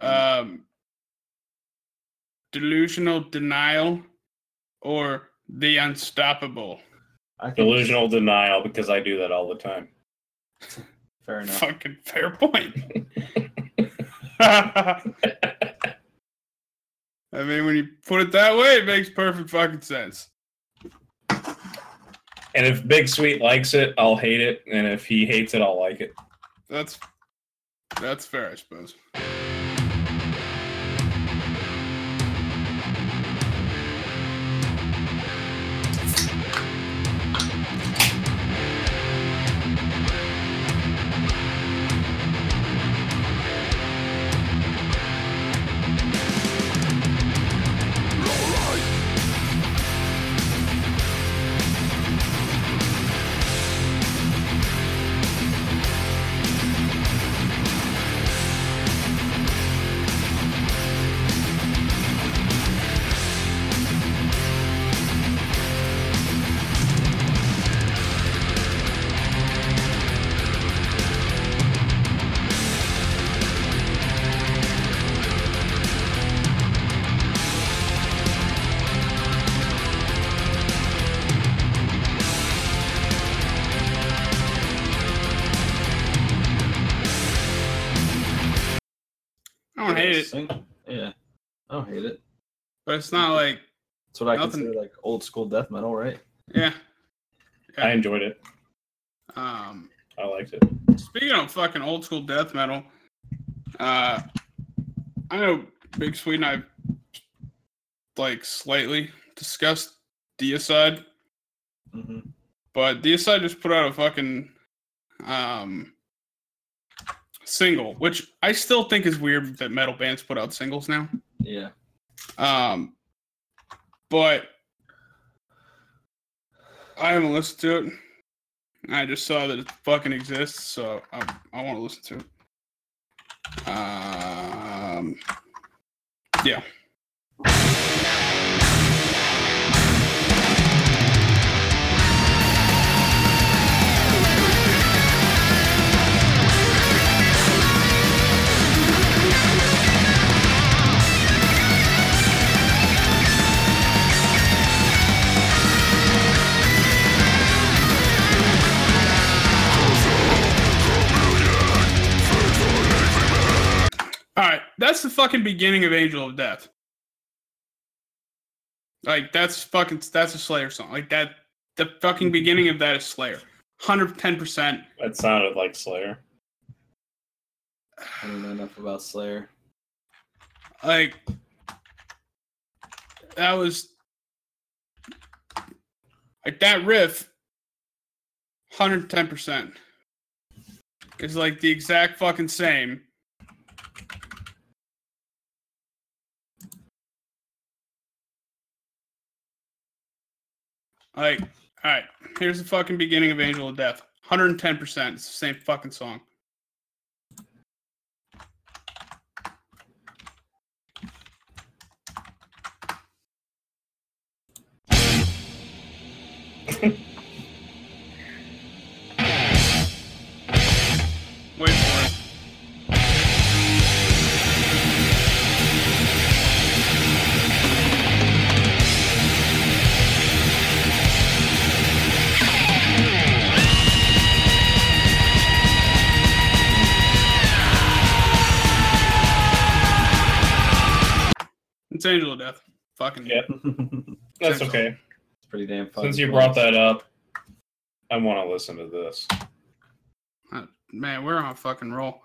[SPEAKER 1] Um, "Delusional Denial," or "The Unstoppable."
[SPEAKER 3] I
[SPEAKER 2] Delusional denial because I do that all the time. [laughs]
[SPEAKER 3] fair enough.
[SPEAKER 1] Fucking fair point. [laughs] [laughs] I mean, when you put it that way, it makes perfect fucking sense.
[SPEAKER 2] And if Big Sweet likes it, I'll hate it, and if he hates it, I'll like it.
[SPEAKER 1] That's that's fair, I suppose. Hate it,
[SPEAKER 3] Sing- Yeah. I don't hate it.
[SPEAKER 1] but it's not like
[SPEAKER 3] That's what I
[SPEAKER 1] Nothing.
[SPEAKER 3] consider like old school death metal, right?
[SPEAKER 1] yeah.
[SPEAKER 2] I enjoyed it.
[SPEAKER 1] Um,
[SPEAKER 2] I liked it.
[SPEAKER 1] speaking of fucking old school death metal, uh, I know Big Sweet and I like slightly discussed Deicide.
[SPEAKER 3] Mm-hmm.
[SPEAKER 1] But Deicide just put out a fucking um single, which I still think is weird that metal bands put out singles now.
[SPEAKER 3] Yeah.
[SPEAKER 1] Um but I haven't listened to it. I just saw that it fucking exists, so I, I want to listen to it. Um yeah. All right, that's the fucking beginning of Angel of Death. Like that's fucking that's a Slayer song. Like that, the fucking [laughs] beginning of that is Slayer. Hundred ten percent.
[SPEAKER 2] That sounded like Slayer.
[SPEAKER 3] I don't know enough about Slayer.
[SPEAKER 1] Like that was like that riff. Hundred ten percent. It's like the exact fucking same. Like, all right, here's the fucking beginning of Angel of Death. 110%. It's the same fucking song. [laughs] It's Angel of Death. Fucking
[SPEAKER 2] Yeah. [laughs] That's
[SPEAKER 1] Central.
[SPEAKER 2] okay.
[SPEAKER 3] It's pretty damn fun.
[SPEAKER 2] Since you brought that up, I want to listen to this.
[SPEAKER 1] Uh, man, we're on a fucking roll.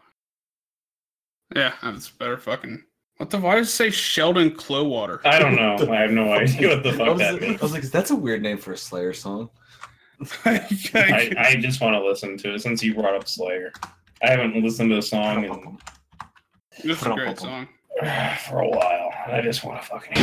[SPEAKER 1] Yeah, that's better fucking. What the? Why does it say Sheldon Clowwater?
[SPEAKER 2] I don't know. I have no [laughs] idea what the fuck
[SPEAKER 3] was,
[SPEAKER 2] that
[SPEAKER 3] I was like, that's a weird name for a Slayer song. [laughs]
[SPEAKER 2] I, I just want to listen to it since you brought up Slayer. I haven't listened to the song in
[SPEAKER 1] is a great song. [sighs]
[SPEAKER 2] for a while. I just want to fucking.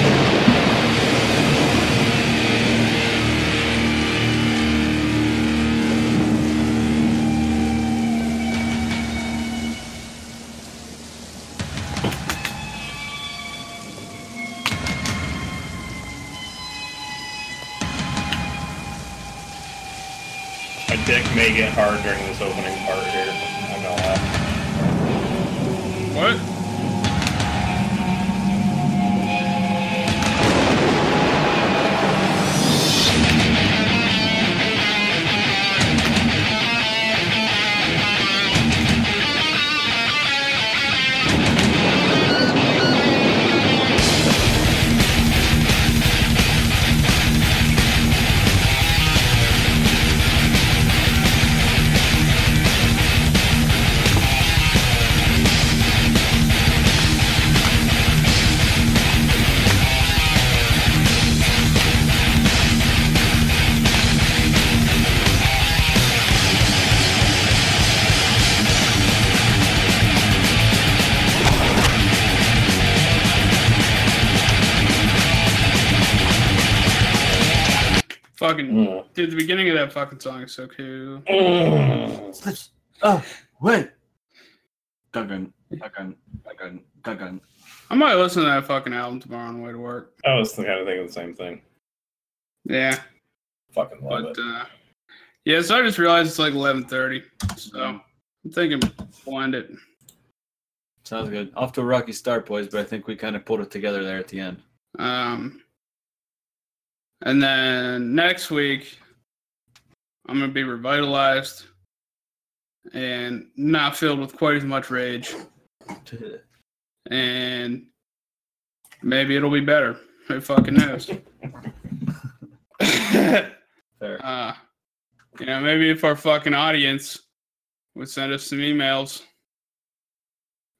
[SPEAKER 2] My dick may get hard during this opening part here. I'm gonna.
[SPEAKER 1] What? Fucking
[SPEAKER 2] Mm.
[SPEAKER 1] dude, the beginning of that fucking song is so cool.
[SPEAKER 2] Mm.
[SPEAKER 3] Oh, wait. Duggan, Duggan, Duggan, Duggan.
[SPEAKER 1] I might listen to that fucking album tomorrow on the way to work.
[SPEAKER 2] I was kind of thinking the same thing.
[SPEAKER 1] Yeah,
[SPEAKER 2] Fucking love
[SPEAKER 1] but
[SPEAKER 2] it.
[SPEAKER 1] uh, yeah. So I just realized it's like eleven thirty. So I'm thinking we'll it.
[SPEAKER 3] Sounds good. Off to a rocky start, boys, but I think we kind of pulled it together there at the end.
[SPEAKER 1] Um, and then next week, I'm gonna be revitalized and not filled with quite as much rage, and maybe it'll be better. Who fucking knows? [laughs] [laughs] Uh, you know, maybe if our fucking audience would send us some emails,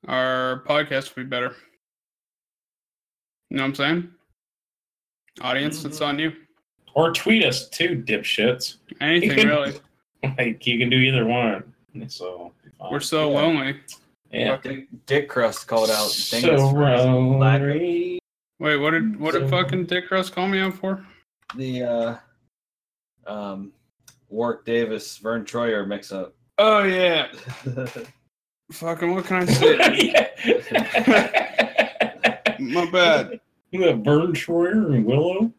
[SPEAKER 1] our podcast would be better. You know what I'm saying? Audience, it's on you.
[SPEAKER 2] Or tweet us too, dipshits.
[SPEAKER 1] Anything [laughs] really.
[SPEAKER 2] Like you can do either one. So
[SPEAKER 1] We're so lonely.
[SPEAKER 2] yeah.
[SPEAKER 3] Dick, Dick Crust called out.
[SPEAKER 2] So
[SPEAKER 3] Dingus for his lack of-
[SPEAKER 2] lonely.
[SPEAKER 1] Wait, what did what did fucking Dick Crust call me out for?
[SPEAKER 3] the uh, um, Warwick Davis, Verne Troyer mix up.
[SPEAKER 1] Oh yeah. [laughs] Fucking what can I say? [laughs] My bad.
[SPEAKER 2] You got Verne Troyer and Willow.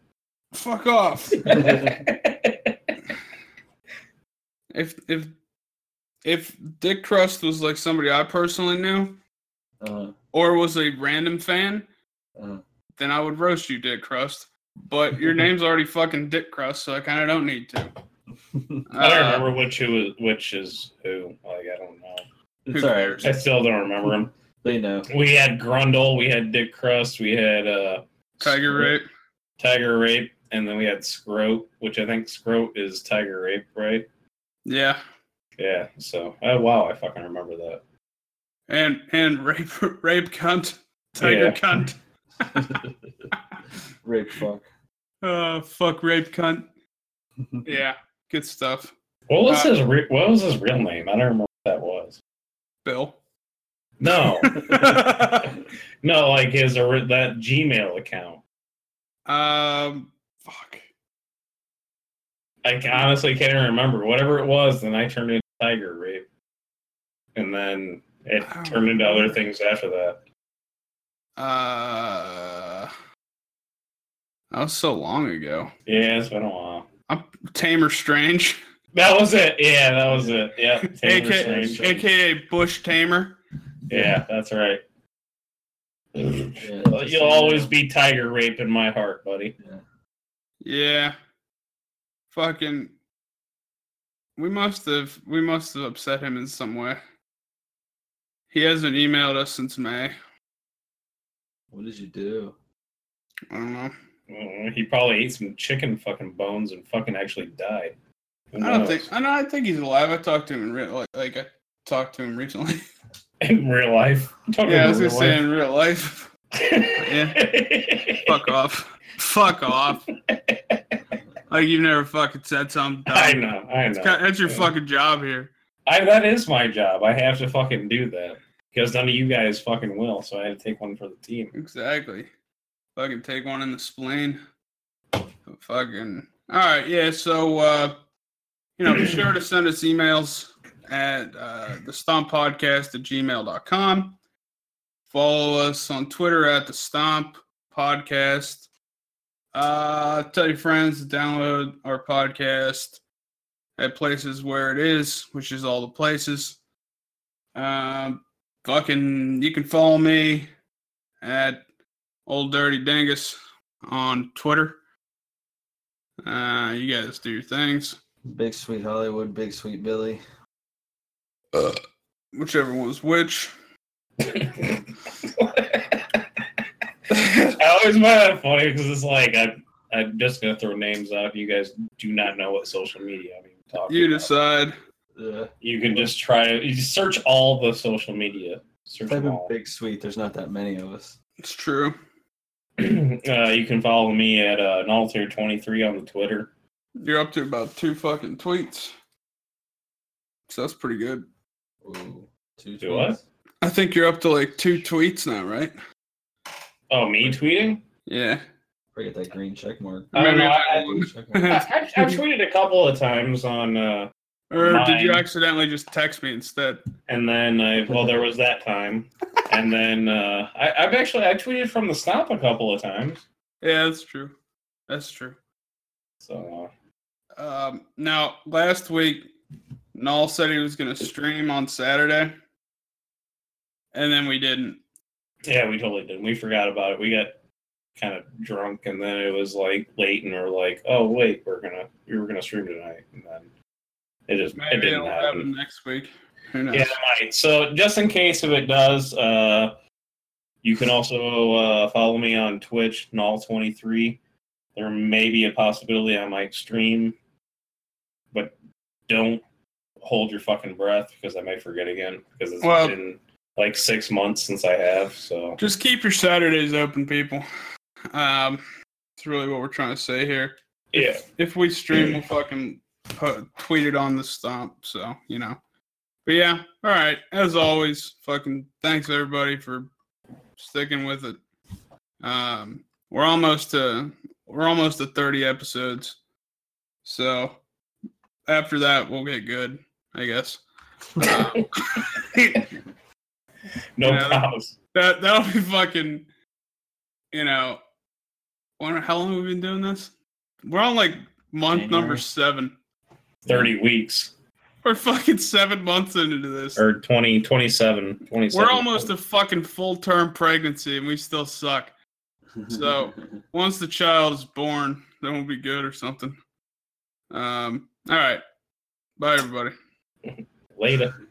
[SPEAKER 1] Fuck off. [laughs] If if if Dick Crust was like somebody I personally knew
[SPEAKER 3] uh,
[SPEAKER 1] or was a random fan,
[SPEAKER 3] uh,
[SPEAKER 1] then I would roast you, Dick Crust. But your [laughs] name's already fucking Dick Crust, so I kind of don't need to.
[SPEAKER 2] I don't
[SPEAKER 1] Uh,
[SPEAKER 2] remember which who is which is who. Like I don't know.
[SPEAKER 3] it's
[SPEAKER 1] Who
[SPEAKER 3] all right.
[SPEAKER 2] I still don't remember him.
[SPEAKER 3] They know.
[SPEAKER 2] We had Grundle, we had Dick Crust, we had uh,
[SPEAKER 1] Tiger
[SPEAKER 2] Scroat-
[SPEAKER 1] rape.
[SPEAKER 2] Tiger Rape, and then we had Scroat, which I think Scroat is Tiger Rape, right?
[SPEAKER 1] Yeah.
[SPEAKER 2] Yeah. So, oh wow, I fucking remember that.
[SPEAKER 1] And and rape [laughs] rape cunt. Tiger
[SPEAKER 2] Yeah.
[SPEAKER 1] cunt. [laughs]
[SPEAKER 3] Rape fuck.
[SPEAKER 1] Uh fuck rape cunt. [laughs] Yeah. Good stuff.
[SPEAKER 2] What was
[SPEAKER 1] Uh,
[SPEAKER 2] his re- What was his real name? I don't remember what that was.
[SPEAKER 1] Bill.
[SPEAKER 2] No, [laughs] no, like his that Gmail account.
[SPEAKER 1] um fuck.
[SPEAKER 2] I honestly can't even remember. Whatever it was, then I turned into Tiger Rape, and then it turned into other things after that.
[SPEAKER 1] Uh that was so long ago.
[SPEAKER 2] Yeah, it's been a while.
[SPEAKER 1] I'm Tamer Strange.
[SPEAKER 2] That was it. Yeah, that was it. Yeah, [laughs] Tamer
[SPEAKER 1] AKA,
[SPEAKER 2] Strange.
[SPEAKER 1] AKA Bush Tamer.
[SPEAKER 2] Yeah, that's right.
[SPEAKER 3] Yeah,
[SPEAKER 2] Well, You'll always
[SPEAKER 3] know.
[SPEAKER 2] be Tiger Rape in my heart, buddy.
[SPEAKER 3] Yeah.
[SPEAKER 1] Yeah. Fucking we must have we must have upset him in some way. He hasn't emailed us since May.
[SPEAKER 3] What did you do?
[SPEAKER 1] I don't know.
[SPEAKER 2] Uh, He probably ate some chicken fucking bones and fucking actually died.
[SPEAKER 1] I don't think I know I think he's alive. I talked to him in real like, like I talked to him recently. [laughs]
[SPEAKER 2] in real life.
[SPEAKER 1] Yeah, I was gonna say
[SPEAKER 2] life.
[SPEAKER 1] in real life. [laughs] Fuck off. Fuck off. Like you've never fucking said something dumb.
[SPEAKER 2] I know, I
[SPEAKER 1] It's
[SPEAKER 2] know.
[SPEAKER 1] ki- That's your
[SPEAKER 2] Yeah.
[SPEAKER 1] fucking job here.
[SPEAKER 2] I, that is my job. I have to fucking do that because none of you guys fucking will. So I had to take one for the team.
[SPEAKER 1] Exactly. Fucking take one in the spleen. Fucking. All right, yeah. So, uh, you know, be sure to send us emails at uh, the Stomp Podcast at gmail.com. Follow us on Twitter at the Stomp Podcast. Uh, tell your friends to download our podcast at places where it is, which is all the places. Um, fucking, you can follow me at Old Dirty Dingus on Twitter. Uh, you guys do your things,
[SPEAKER 3] Big Sweet Hollywood, Big Sweet Billy.
[SPEAKER 1] Whichever was which. [laughs]
[SPEAKER 2] I always find that funny because it's like I, I'm just gonna throw names out. You guys do not know what social media I'm even talking
[SPEAKER 1] You
[SPEAKER 2] about.
[SPEAKER 1] decide.
[SPEAKER 3] Yeah.
[SPEAKER 2] You can just try to you search all the social media. Search
[SPEAKER 3] Type
[SPEAKER 2] them
[SPEAKER 3] in
[SPEAKER 2] all.
[SPEAKER 3] Big Sweet. There's not that many of us.
[SPEAKER 1] It's true. [clears throat]
[SPEAKER 2] uh, you can follow me at uh, Nalter23 on the Twitter.
[SPEAKER 1] You're up to about two fucking tweets. So that's pretty good.
[SPEAKER 3] Ooh. Two
[SPEAKER 2] Do what?
[SPEAKER 3] tweets.
[SPEAKER 1] I think you're up to like two tweets now, right?
[SPEAKER 2] Oh, me tweeting?
[SPEAKER 1] Yeah.
[SPEAKER 3] Forget that green check mark.
[SPEAKER 2] I don't know. I,
[SPEAKER 3] Green check
[SPEAKER 2] I,
[SPEAKER 3] mark.
[SPEAKER 2] I, I've tweeted a couple of times on, uh,
[SPEAKER 1] Or did you
[SPEAKER 2] Mine.
[SPEAKER 1] accidentally just text me instead?
[SPEAKER 2] and then I well, there was that time, and then uh, I, I've actually I tweeted from the Stomp a couple of times.
[SPEAKER 1] Yeah, that's true. That's true.
[SPEAKER 2] So
[SPEAKER 1] Um, now, last week, Nall said he was going to stream on Saturday, and then we didn't.
[SPEAKER 2] yeah, we totally didn't. We forgot about it. We got kind of drunk, and then it was like late, and we're like, oh wait, we're gonna we were gonna stream tonight, and then it just it didn't
[SPEAKER 1] it'll
[SPEAKER 2] happen.
[SPEAKER 1] happen next week. Who knows?
[SPEAKER 2] Yeah, it might. So just in case if it does, uh, you can also uh, follow me on Twitch, Nall23. There may be a possibility I might stream, but don't hold your fucking breath because I might forget again because it's
[SPEAKER 1] Well-
[SPEAKER 2] been like six months since I have. So
[SPEAKER 1] Just keep your Saturdays open, people. Um, it's really what we're trying to say here.
[SPEAKER 2] yeah,
[SPEAKER 1] If we stream, we'll fucking put, tweet it on the stomp. So you know. But yeah, all right. As always, fucking thanks everybody for sticking with it. Um, we're almost to we're almost to thirty episodes. So after that, we'll get good, I guess. Um, [laughs]
[SPEAKER 2] no
[SPEAKER 1] Yeah.
[SPEAKER 2] promise.
[SPEAKER 1] that that'll be fucking. You know, wonder how long we've we been doing this? We're on like month number seven.
[SPEAKER 2] Thirty weeks
[SPEAKER 1] We're fucking seven months into this.
[SPEAKER 2] or 20, 27, 27.
[SPEAKER 1] We're almost a fucking full term pregnancy and we still suck. So- [laughs] Once the child is born, then we'll be good or something. Um. All right. Bye, everybody.
[SPEAKER 2] Later.